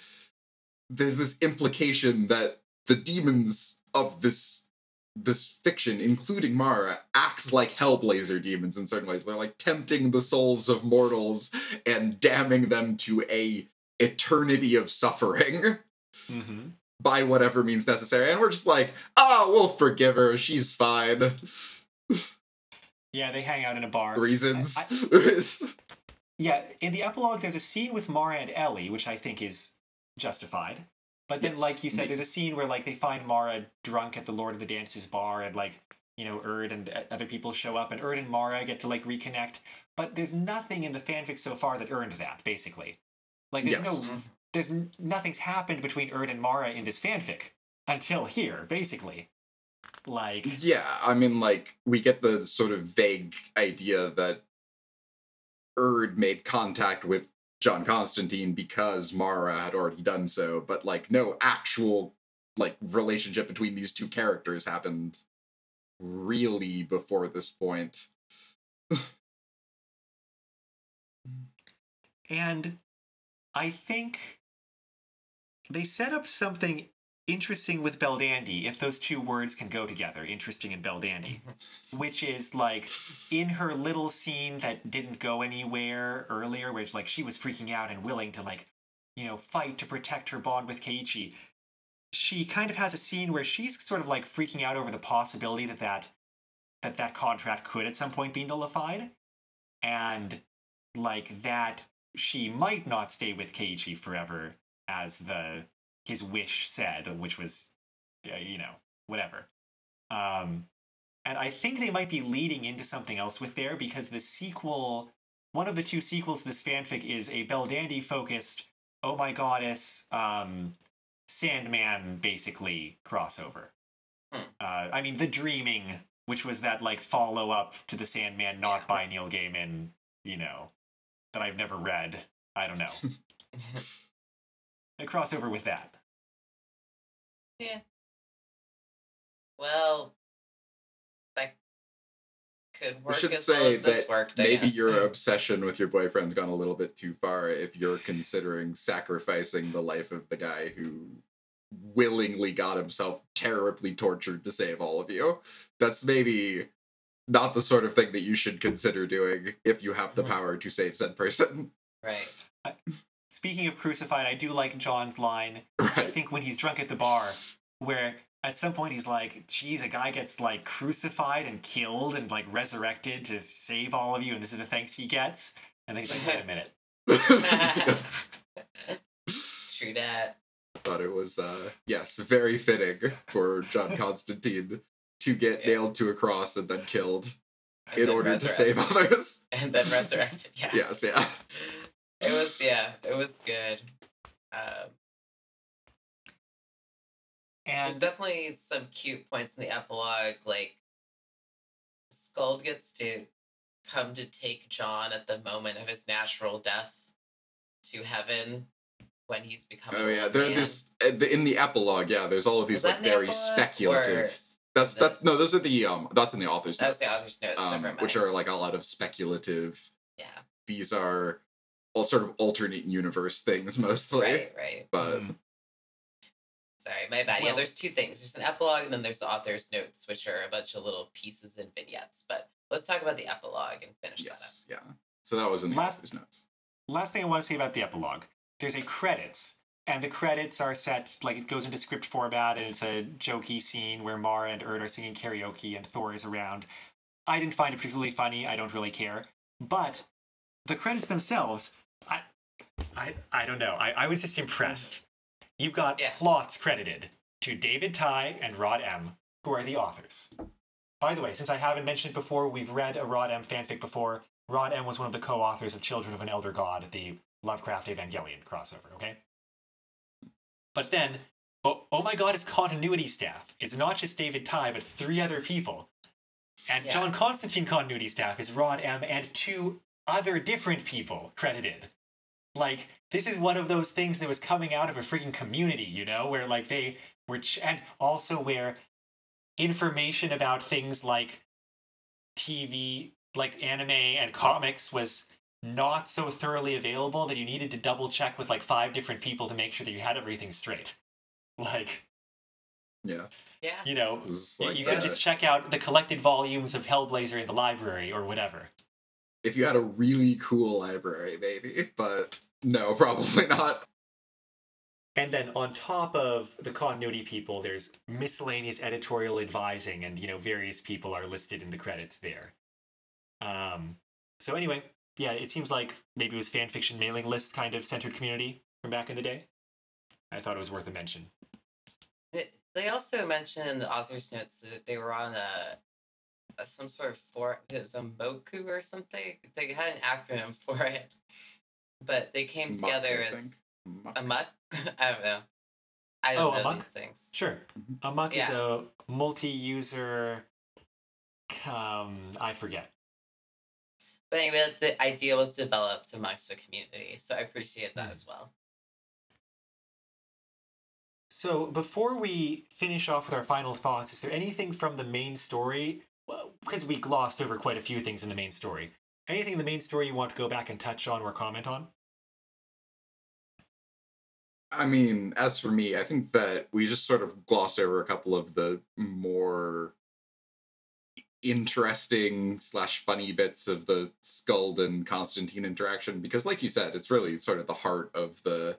there's this implication that the demons of this this fiction, including Mara, acts like Hellblazer demons in certain ways. They're like tempting the souls of mortals and damning them to a eternity of suffering hmm by whatever means necessary. And we're just like, oh, we'll forgive her. She's fine. Yeah, they hang out in a bar. Reasons. *laughs* Yeah, in the epilogue, there's a scene with Mara and Ellie, which I think is justified. But then, Yes, like you said, there's a scene where like they find Mara drunk at the Lord of the Dances bar, and like you know, Urd and uh, other people show up, and Urd and Mara get to like reconnect. But there's nothing in the fanfic so far that earned that. Basically, like there's Yes. no, there's nothing's happened between Urd and Mara in this fanfic until here. Basically, like Yeah, I mean, like, we get the sort of vague idea that Urd made contact with John Constantine because Mara had already done so, but, like, no actual, like, relationship between these two characters happened really before this point. *sighs* And I think they set up something interesting with Belldandy, if those two words can go together, interesting and Belldandy, *laughs* which is like in her little scene that didn't go anywhere earlier, which like she was freaking out and willing to like, you know, fight to protect her bond with Keiichi. She kind of has a scene where she's sort of like freaking out over the possibility that that that, that contract could at some point be nullified. And like that she might not stay with Keiichi forever, as the his wish said, which was, uh, you know, whatever. Um, and I think they might be leading into something else with there because the sequel, one of the two sequels to this fanfic, is a Belldandy focused, oh my goddess, um, Sandman basically crossover. Hmm. Uh, I mean, The Dreaming, which was that like follow up to the Sandman, not Yeah. by Neil Gaiman, you know, that I've never read. I don't know. *laughs* a crossover with that. Well, that could work should as well say this that worked. Maybe your *laughs* obsession with your boyfriend's gone a little bit too far if you're considering sacrificing the life of the guy who willingly got himself terribly tortured to save all of you. That's maybe not the sort of thing that you should consider doing if you have the Mhm. power to save said person. right. *laughs* Speaking of crucified, I do like John's line. I think when he's drunk at the bar, where at some point he's like, geez, a guy gets like crucified and killed and like resurrected to save all of you, and this is the thanks he gets. And then he's like, wait a minute. *laughs* True that. Thought it was uh yes, very fitting for John *laughs* Constantine to get Yeah. nailed to a cross and then killed And in then order to save others. And then resurrected. Yeah. Yes, yeah. It was yeah. It was good. Um, And There's definitely some cute points in the epilogue, like Skuld gets to come to take John at the moment of his natural death to heaven when he's becoming. Oh yeah, there this uh, in the epilogue. Yeah, there's all of these like the very speculative. That's the- that's no, those are the um. That's in the author's That was notes. the author's notes. um, never mind. which are like a lot of speculative. yeah, These are all sort of alternate universe things *laughs* mostly. right, right. But Mhm. Sorry, my bad. yeah, there's two things. There's an epilogue, and then there's the author's notes, which are a bunch of little pieces and vignettes. But let's talk about the epilogue and finish that up. yes, yeah. So that was in the Last- author's notes. last thing I want to say about the epilogue. There's a credits, and the credits are set like it goes into script format, and it's a jokey scene where Mara and Urd are singing karaoke, and Thor is around. I didn't find it particularly funny. I don't really care, but the credits themselves, I, I, don't know. I, I was just impressed. You've got Yeah. plots credited to David Ty and Rod M, who are the authors. By the way, since I haven't mentioned it before, we've read a Rod M fanfic before. Rod M was one of the co-authors of Children of an Elder God, the Lovecraft Evangelion crossover, okay? But then, oh, oh my god, his continuity staff is not just David Ty, but three other people. And Yeah. John Constantine continuity staff is Rod M and two other different people credited. Like, this is one of those things that was coming out of a freaking community, you know, where like they were, ch- and also where information about things like TV, like anime and comics was not so thoroughly available that you needed to double check with like five different people to make sure that you had everything straight. *laughs* Like, Yeah, Yeah. you know, this is y- like you uh, could just check out the collected volumes of Hellblazer in the library or whatever. If you had a really cool library, maybe. But no, *laughs* probably not. And then on top of the continuity people, there's miscellaneous editorial advising, and you know various people are listed in the credits there. Um, so anyway, yeah, it seems like maybe it was fan fiction mailing list kind of centered community from back in the day. I thought it was worth a mention. They also mentioned in the author's notes that they were on a some sort of for it was a Moku or something. They had an acronym *laughs* for it, but they came Muck, together I as think. Muck. a muck. *laughs* I don't know. I Oh, don't a know muck? these things. Sure. Mhm. Amok is a multi-user. Um, I forget. But anyway, the idea was developed amongst the community, so I appreciate that Hmm. as well. So before we finish off with our final thoughts, is there anything from the main story? Because we glossed over quite a few things in the main story. Anything in the main story you want to go back and touch on or comment on? I mean, as for me, I think that we just sort of glossed over a couple of the more interesting slash funny bits of the Skuld and Constantine interaction because, like you said, it's really sort of the heart of the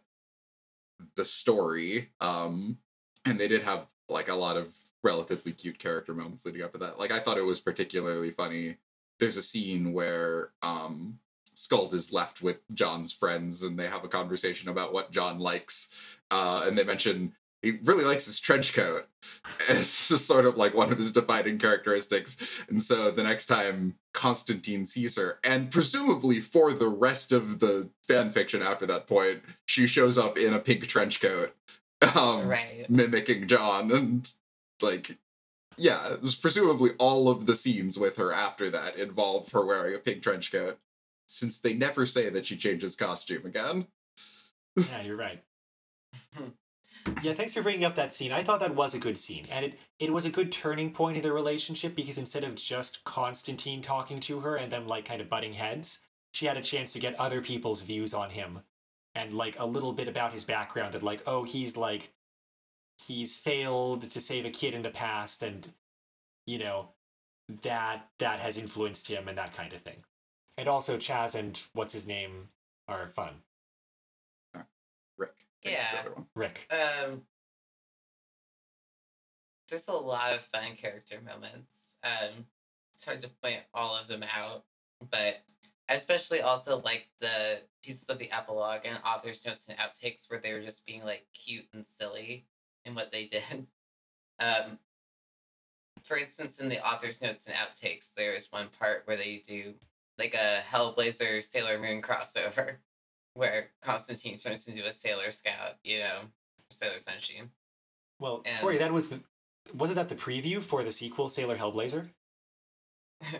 the story. Um, and they did have like a lot of relatively cute character moments leading up to that. Like I thought it was particularly funny. There's a scene where um Skuld is left with John's friends and they have a conversation about what John likes. Uh, and they mention he really likes his trench coat. *laughs* It's sort of like one of his defining characteristics. And so the next time Constantine sees her, and presumably for the rest of the fan fiction after that point, she shows up in a pink trench coat, *laughs* um, right. mimicking John. And like, yeah, presumably all of the scenes with her after that involve her wearing a pink trench coat, since they never say that she changes costume again. Yeah, you're right. Yeah, thanks for bringing up that scene. I thought that was a good scene, and it it was a good turning point in the relationship because instead of just Constantine talking to her and them like kind of butting heads, she had a chance to get other people's views on him and like a little bit about his background that like oh he's like he's failed to save a kid in the past and you know that that has influenced him and that kind of thing. And also Chaz and what's his name are fun. Rick. I think is the Yeah. Rick. Um, there's a lot of fun character moments. Um, it's hard to point all of them out, but I especially also like the pieces of the epilogue and author's notes and outtakes where they were just being like cute and silly in what they did. *laughs* Um, for instance, in the author's notes and outtakes, there is one part where they do like a Hellblazer Sailor Moon *laughs* crossover, where Constantine turns into a Sailor Scout, you know, Sailor Sunshine. Well, And- Tori, that was the wasn't that the preview for the sequel, Sailor Hellblazer? *laughs*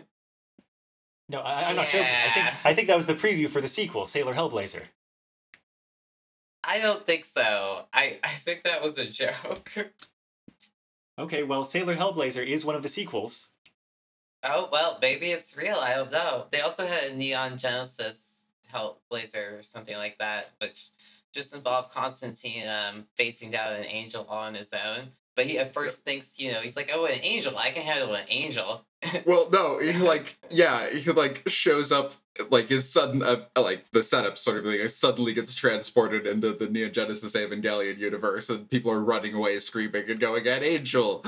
no, I, I'm not joking. I think I think that was the preview for the sequel, Sailor Hellblazer. I don't think so. I, I think that was a joke. *laughs* Okay, well, Sailor Hellblazer is one of the sequels. oh, well, maybe it's real. I don't know. They also had a Neon Genesis Hellblazer or something like that, which just involved Constantine um, facing down an angel on his own. But he at first thinks, you know, he's like, oh, an angel. I can handle an angel. *laughs* Well, no, he like yeah, he like shows up like his sudden uh, like the setup sort of thing. like, Suddenly gets transported into the Neon Genesis Evangelion universe, and people are running away, screaming and going, "An angel!"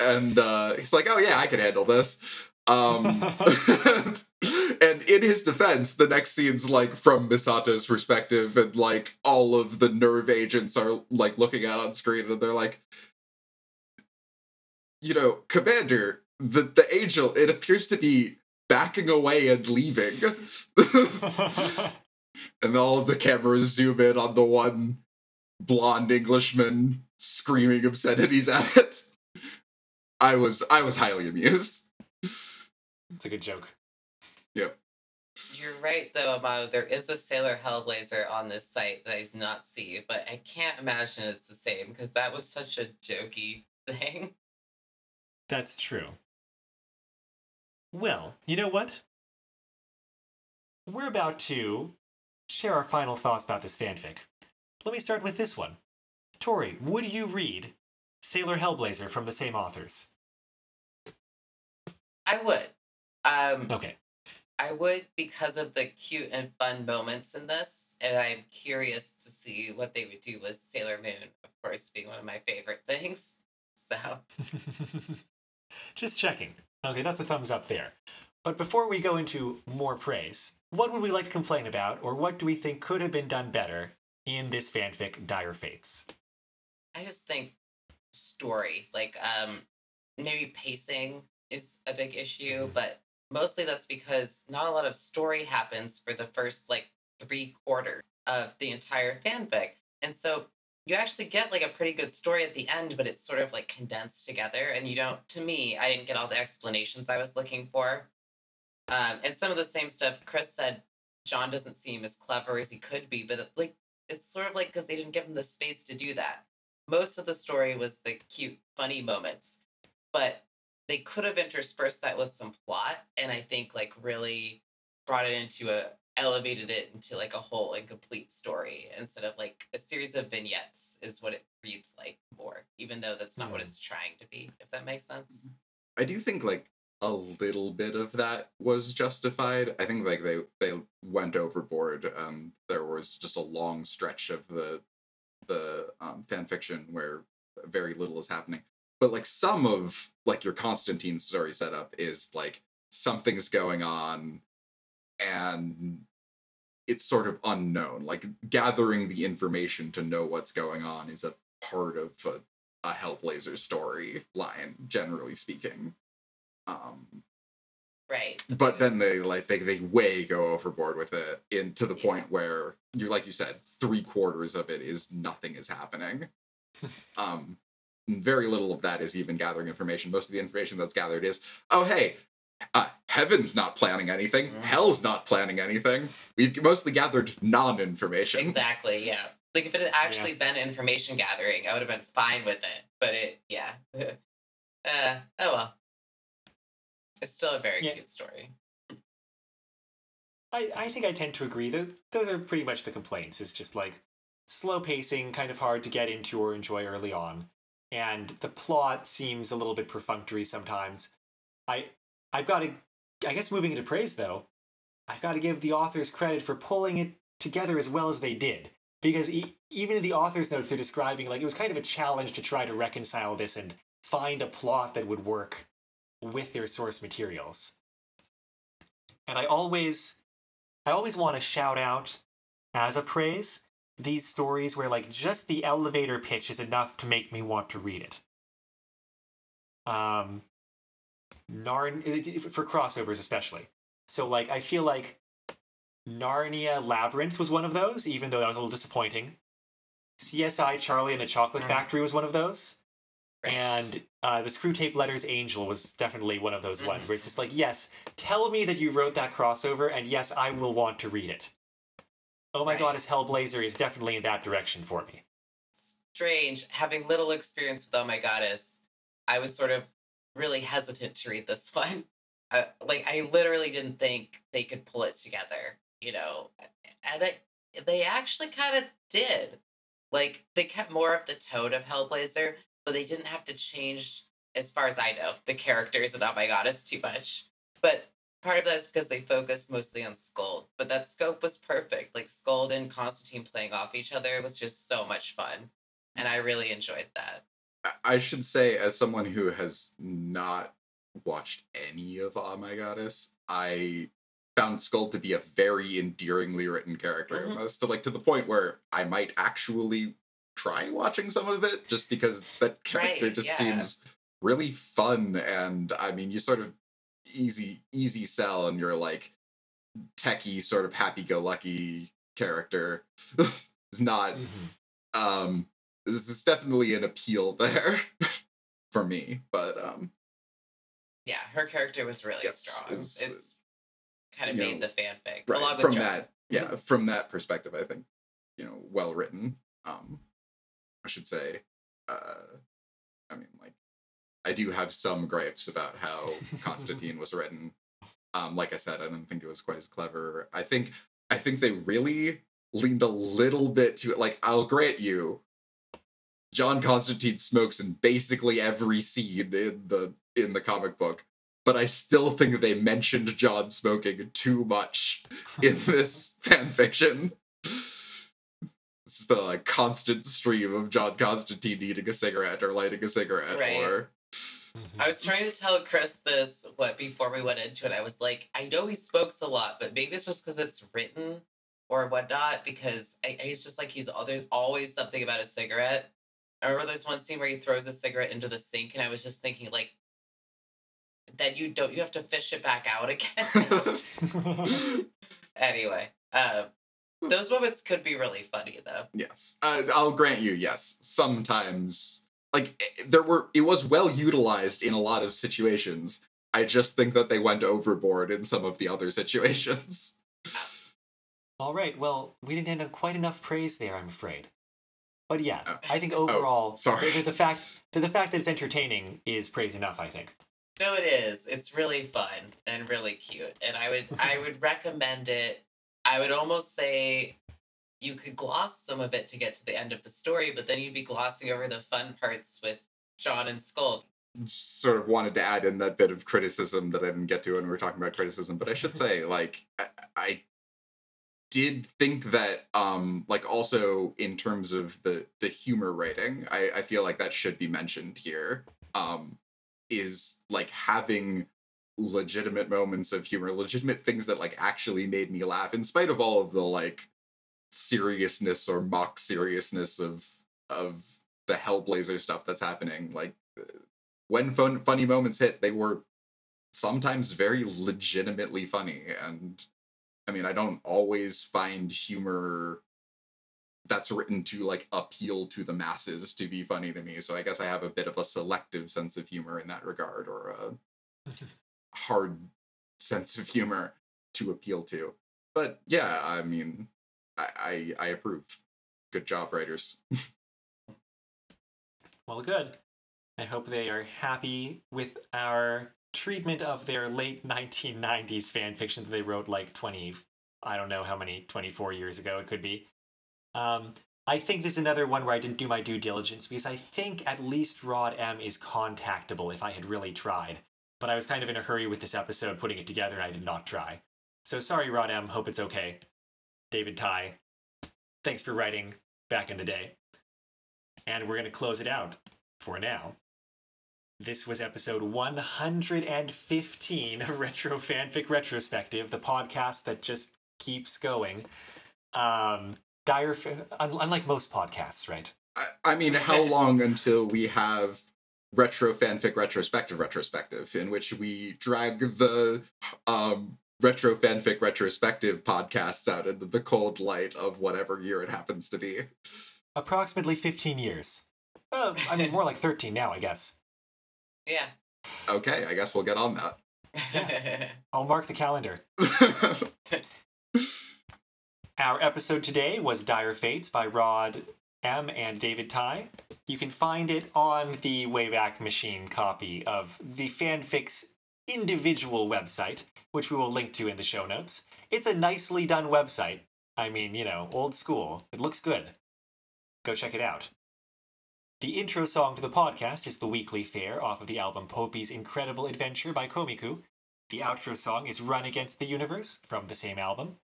And uh, he's like, "Oh yeah, I can handle this." Um, *laughs* *laughs* and in his defense, the next scene's like from Misato's perspective, and like all of the NERV agents are like looking out on screen, and they're like, you know, Commander, the the angel, it appears to be backing away and leaving. *laughs* and all of the cameras zoom in on the one blonde Englishman screaming obscenities at it. I was I was highly amused. it's a good joke. Yep. You're right, though, Amado. There is a Sailor Hellblazer on this site that I did not see, but I can't imagine it's the same because that was such a jokey *laughs* thing. That's true. Well, you know what? We're about to share our final thoughts about this fanfic. Let me start with this one. Tori, would you read Sailor Hellblazer from the same authors? I would. Um, Okay. I would because of the cute and fun moments in this, and I'm curious to see what they would do with Sailor Moon, of course, being one of my favorite things. *laughs* So, *laughs* *laughs* Just checking. Okay, that's a thumbs up there. But before we go into more praise, what would we like to complain about, or what do we think could have been done better in this fanfic, Dire Fates? I just think story, like um maybe pacing is a big issue, but mostly that's because not a lot of story happens for the first like three quarters of the entire fanfic. And so you actually get like a pretty good story at the end, but it's sort of like condensed together. And you don't, to me, I didn't get all the explanations I was looking for. Um, and some of the same stuff Chris said, John doesn't seem as clever as he could be, but like it's sort of like because they didn't give him the space to do that. Most of the story was the cute, funny moments, but they could have interspersed that with some plot, and I think like really brought it into a elevated it into like a whole and complete story instead of like a series of vignettes is what it reads like more even though that's not mm. what it's trying to be if that makes sense. I do think like a little bit of that was justified. I think like they they went overboard um there was just a long stretch of the the um fan fiction where very little is happening. But like some of like your constantine story setup is like something's going on and it's sort of unknown. Like gathering the information to know what's going on is a part of a, a Hellblazer story line, generally speaking. Um, right. But then they like they they way go overboard with it, in to the yeah. point where you're like you said, three quarters of it is nothing is happening. *laughs* um, very little of that is even gathering information. Most of the information that's gathered is, oh hey, uh, heaven's not planning anything. Mm. Hell's not planning anything. We've mostly gathered non-information. Exactly. Yeah. Like if it had actually yeah. been information gathering, I would have been fine with it. But it, yeah. *laughs* uh, oh well. It's still a very yeah. cute story. I, I think I tend to agree that those are pretty much the complaints. It's just like slow pacing, kind of hard to get into or enjoy early on, and the plot seems a little bit perfunctory sometimes. I I've got to, I guess, moving into praise though, I've got to give the authors credit for pulling it together as well as they did. Because e- even in the author's notes, they're describing like it was kind of a challenge to try to reconcile this and find a plot that would work with their source materials. And I always, I always want to shout out as a praise these stories where like just the elevator pitch is enough to make me want to read it. Um, Narn for crossovers especially. So like I feel like Narnia Labyrinth was one of those, even though that was a little disappointing. CSI Charlie and the Chocolate mm. Factory was one of those. *laughs* And uh, the Screwtape Letters Angel was definitely one of those mm-hmm. ones where it's just like, yes, tell me that you wrote that crossover, and yes, I will want to read it. Oh my right. god, his Hellblazer is definitely in that direction for me. Strange. Having little experience with Oh My Goddess, I was sort of really hesitant to read this *laughs* one. I, like I literally didn't think they could pull it together, you know, and it, they actually kind of did. Like they kept more of the tone of Hellblazer, but they didn't have to change, as far as I know, the characters and Oh My Goddess too much. But part of that is because they focused mostly on Skuld, But that scope was perfect. Like Skuld and Constantine playing off each other was just so much fun, and I really enjoyed that. I should say, as someone who has not watched any of Oh My Goddess, I found Skuld to be a very endearingly written character, mm-hmm. almost to like to the point where I might actually try watching some of it, just because that character right, just yeah. seems really fun. And I mean, you sort of easy easy sell, and you're like techie, sort of happy go lucky character. *laughs* is not. Mm-hmm. Um, this is definitely an appeal there *laughs* for me. But um yeah, her character was really yes, strong. It's, it's kind of made know, the fanfic right, from that. Yeah, from that perspective, I think you know, well written. Um, I should say. Uh, I mean, like, I do have some gripes about how *laughs* Constantine was written. Um, like I said, I don't think it was quite as clever. I think I think they really leaned a little bit to it. Like, I'll grant you, John Constantine smokes in basically every scene in the in the comic book. But I still think they mentioned John smoking too much in *laughs* this fan fiction. It's just a like, constant stream of John Constantine eating a cigarette or lighting a cigarette right. or mm-hmm. I was trying to tell Chris this what before we went into it. I was like, I know he smokes a lot, but maybe it's just because it's written or whatnot. Because I, I, it's just like he's there's always something about a cigarette. I remember there's one scene where he throws a cigarette into the sink, and I was just thinking, like, then you don't you have to fish it back out *laughs* again. *laughs* anyway, uh, those moments could be really funny though. yes, uh, I'll grant you. Yes, sometimes like eh, there were it was well utilized in a lot of situations. I just think that they went overboard in some of the other situations. All right. Well, we didn't end on quite enough praise there, I'm afraid. But yeah, Oh. I think oh, overall, sorry. The, the fact the, the fact that it's entertaining is praise enough. I think. No, it is. It's really fun and really cute, and I would I would recommend it. I would almost say you could gloss some of it to get to the end of the story, but then you'd be glossing over the fun parts with John and Skuld. sort of wanted to add in that bit of criticism that I didn't get to when we were talking about criticism, but I should say, like, I, I did think that, um, like, also in terms of the the humor writing I, I feel like that should be mentioned here. Um, is like having legitimate moments of humor, legitimate things that like actually made me laugh, in spite of all of the like seriousness or mock seriousness of of the Hellblazer stuff that's happening. Like when fun funny moments hit, they were sometimes very legitimately funny. And I mean, I don't always find humor that's written to like appeal to the masses to be funny to me. So I guess I have a bit of a selective sense of humor in that regard, or a *laughs* hard sense of humor to appeal to. But yeah, I mean, I I, I approve. Good job, writers. Well, good. I hope they are happy with our treatment of their late 1990s fan fiction that they wrote like 20, I don't know how many, 24 years ago it could be. Um, I think this is another one where I didn't do my due diligence because I think at least Rod M is contactable if I had really tried. But I was kind of in a hurry with this episode putting it together and I did not try. So sorry, Rod M. Hope it's okay. David Ty, thanks for writing back in the day. And we're going to close it out for now. This was episode 115 of Retro Fanfic Retrospective, the podcast that just keeps going. Um, dire, fa- un- unlike most podcasts, right? I, I mean, how long until we have retro fanfic retrospective retrospective, in which we drag the um, retro fanfic retrospective podcasts out into the cold light of whatever year it happens to be? Approximately 15 years. Uh, I mean, more like 13 now, I guess. Yeah. Okay, I guess we'll get on that. *laughs* I'll mark the calendar. *laughs* Our episode today was Dire Fates by Rod M. and David Ty. You can find it on the Wayback Machine copy of the fanfic's individual website, which we will link to in the show notes. It's a nicely done website. I mean, you know, old school. It looks good. Go check it out. The intro song to the podcast is The Weekly Fair off of the album Poupi's Incredible Adventure by Komiku. The outro song is Run Against the Universe from the same album.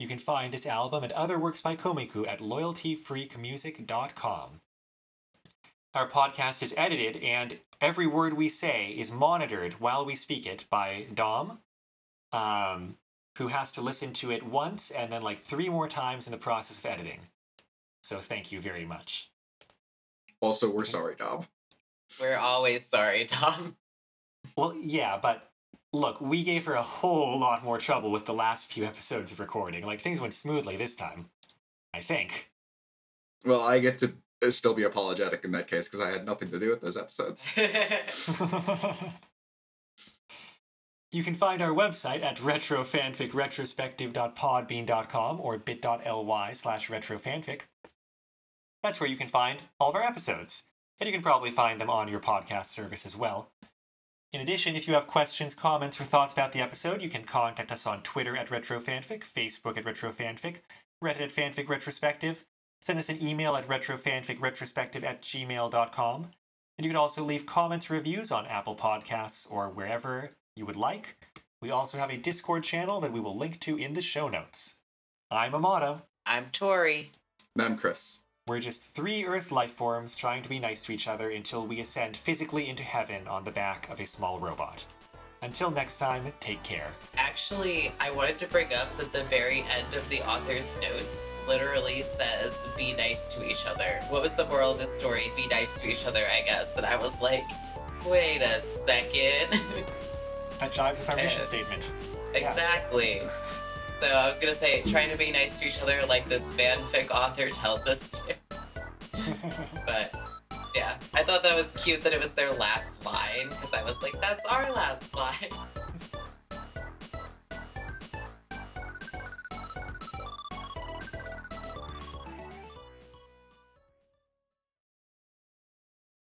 You can find this album and other works by Komiku at loyaltyfreakmusic.com. Our podcast is edited, and every word we say is monitored while we speak it by Dom, um, who has to listen to it once and then like three more times in the process of editing. So thank you very much. Also, we're sorry, Dom. We're always sorry, Dom. *laughs* Well, yeah, but look, we gave her a whole lot more trouble with the last few episodes of recording. Like things went smoothly this time. I think. Well, I get to uh, still be apologetic in that case because I had nothing to do with those episodes. *laughs* *laughs* you can find our website at retrofanficretrospective.podbean.com or bit.ly slash retrofanfic. That's where you can find all of our episodes, and you can probably find them on your podcast service as well. In addition, if you have questions, comments, or thoughts about the episode, you can contact us on Twitter at retrofanfic, Facebook at retrofanfic, Reddit at fanfic retrospective, send us an email at retrofanficretrospective at gmail.com, and you can also leave comments or reviews on Apple Podcasts or wherever you would like. We also have a Discord channel that we will link to in the show notes. I'm Amato. I'm Tori. And I'm Chris. We're just three Earth life forms trying to be nice to each other until we ascend physically into heaven on the back of a small robot. Until next time, take care. Actually, I wanted to bring up that the very end of the author's notes literally says, be nice to each other. What was the moral of the story? Be nice to each other, I guess. And I was like, wait a second. That jives with our mission statement. Exactly. So I was gonna say, trying to be nice to each other like this fanfic author tells us to. *laughs* But yeah, I thought that was cute that it was their last line because I was like, that's our last line.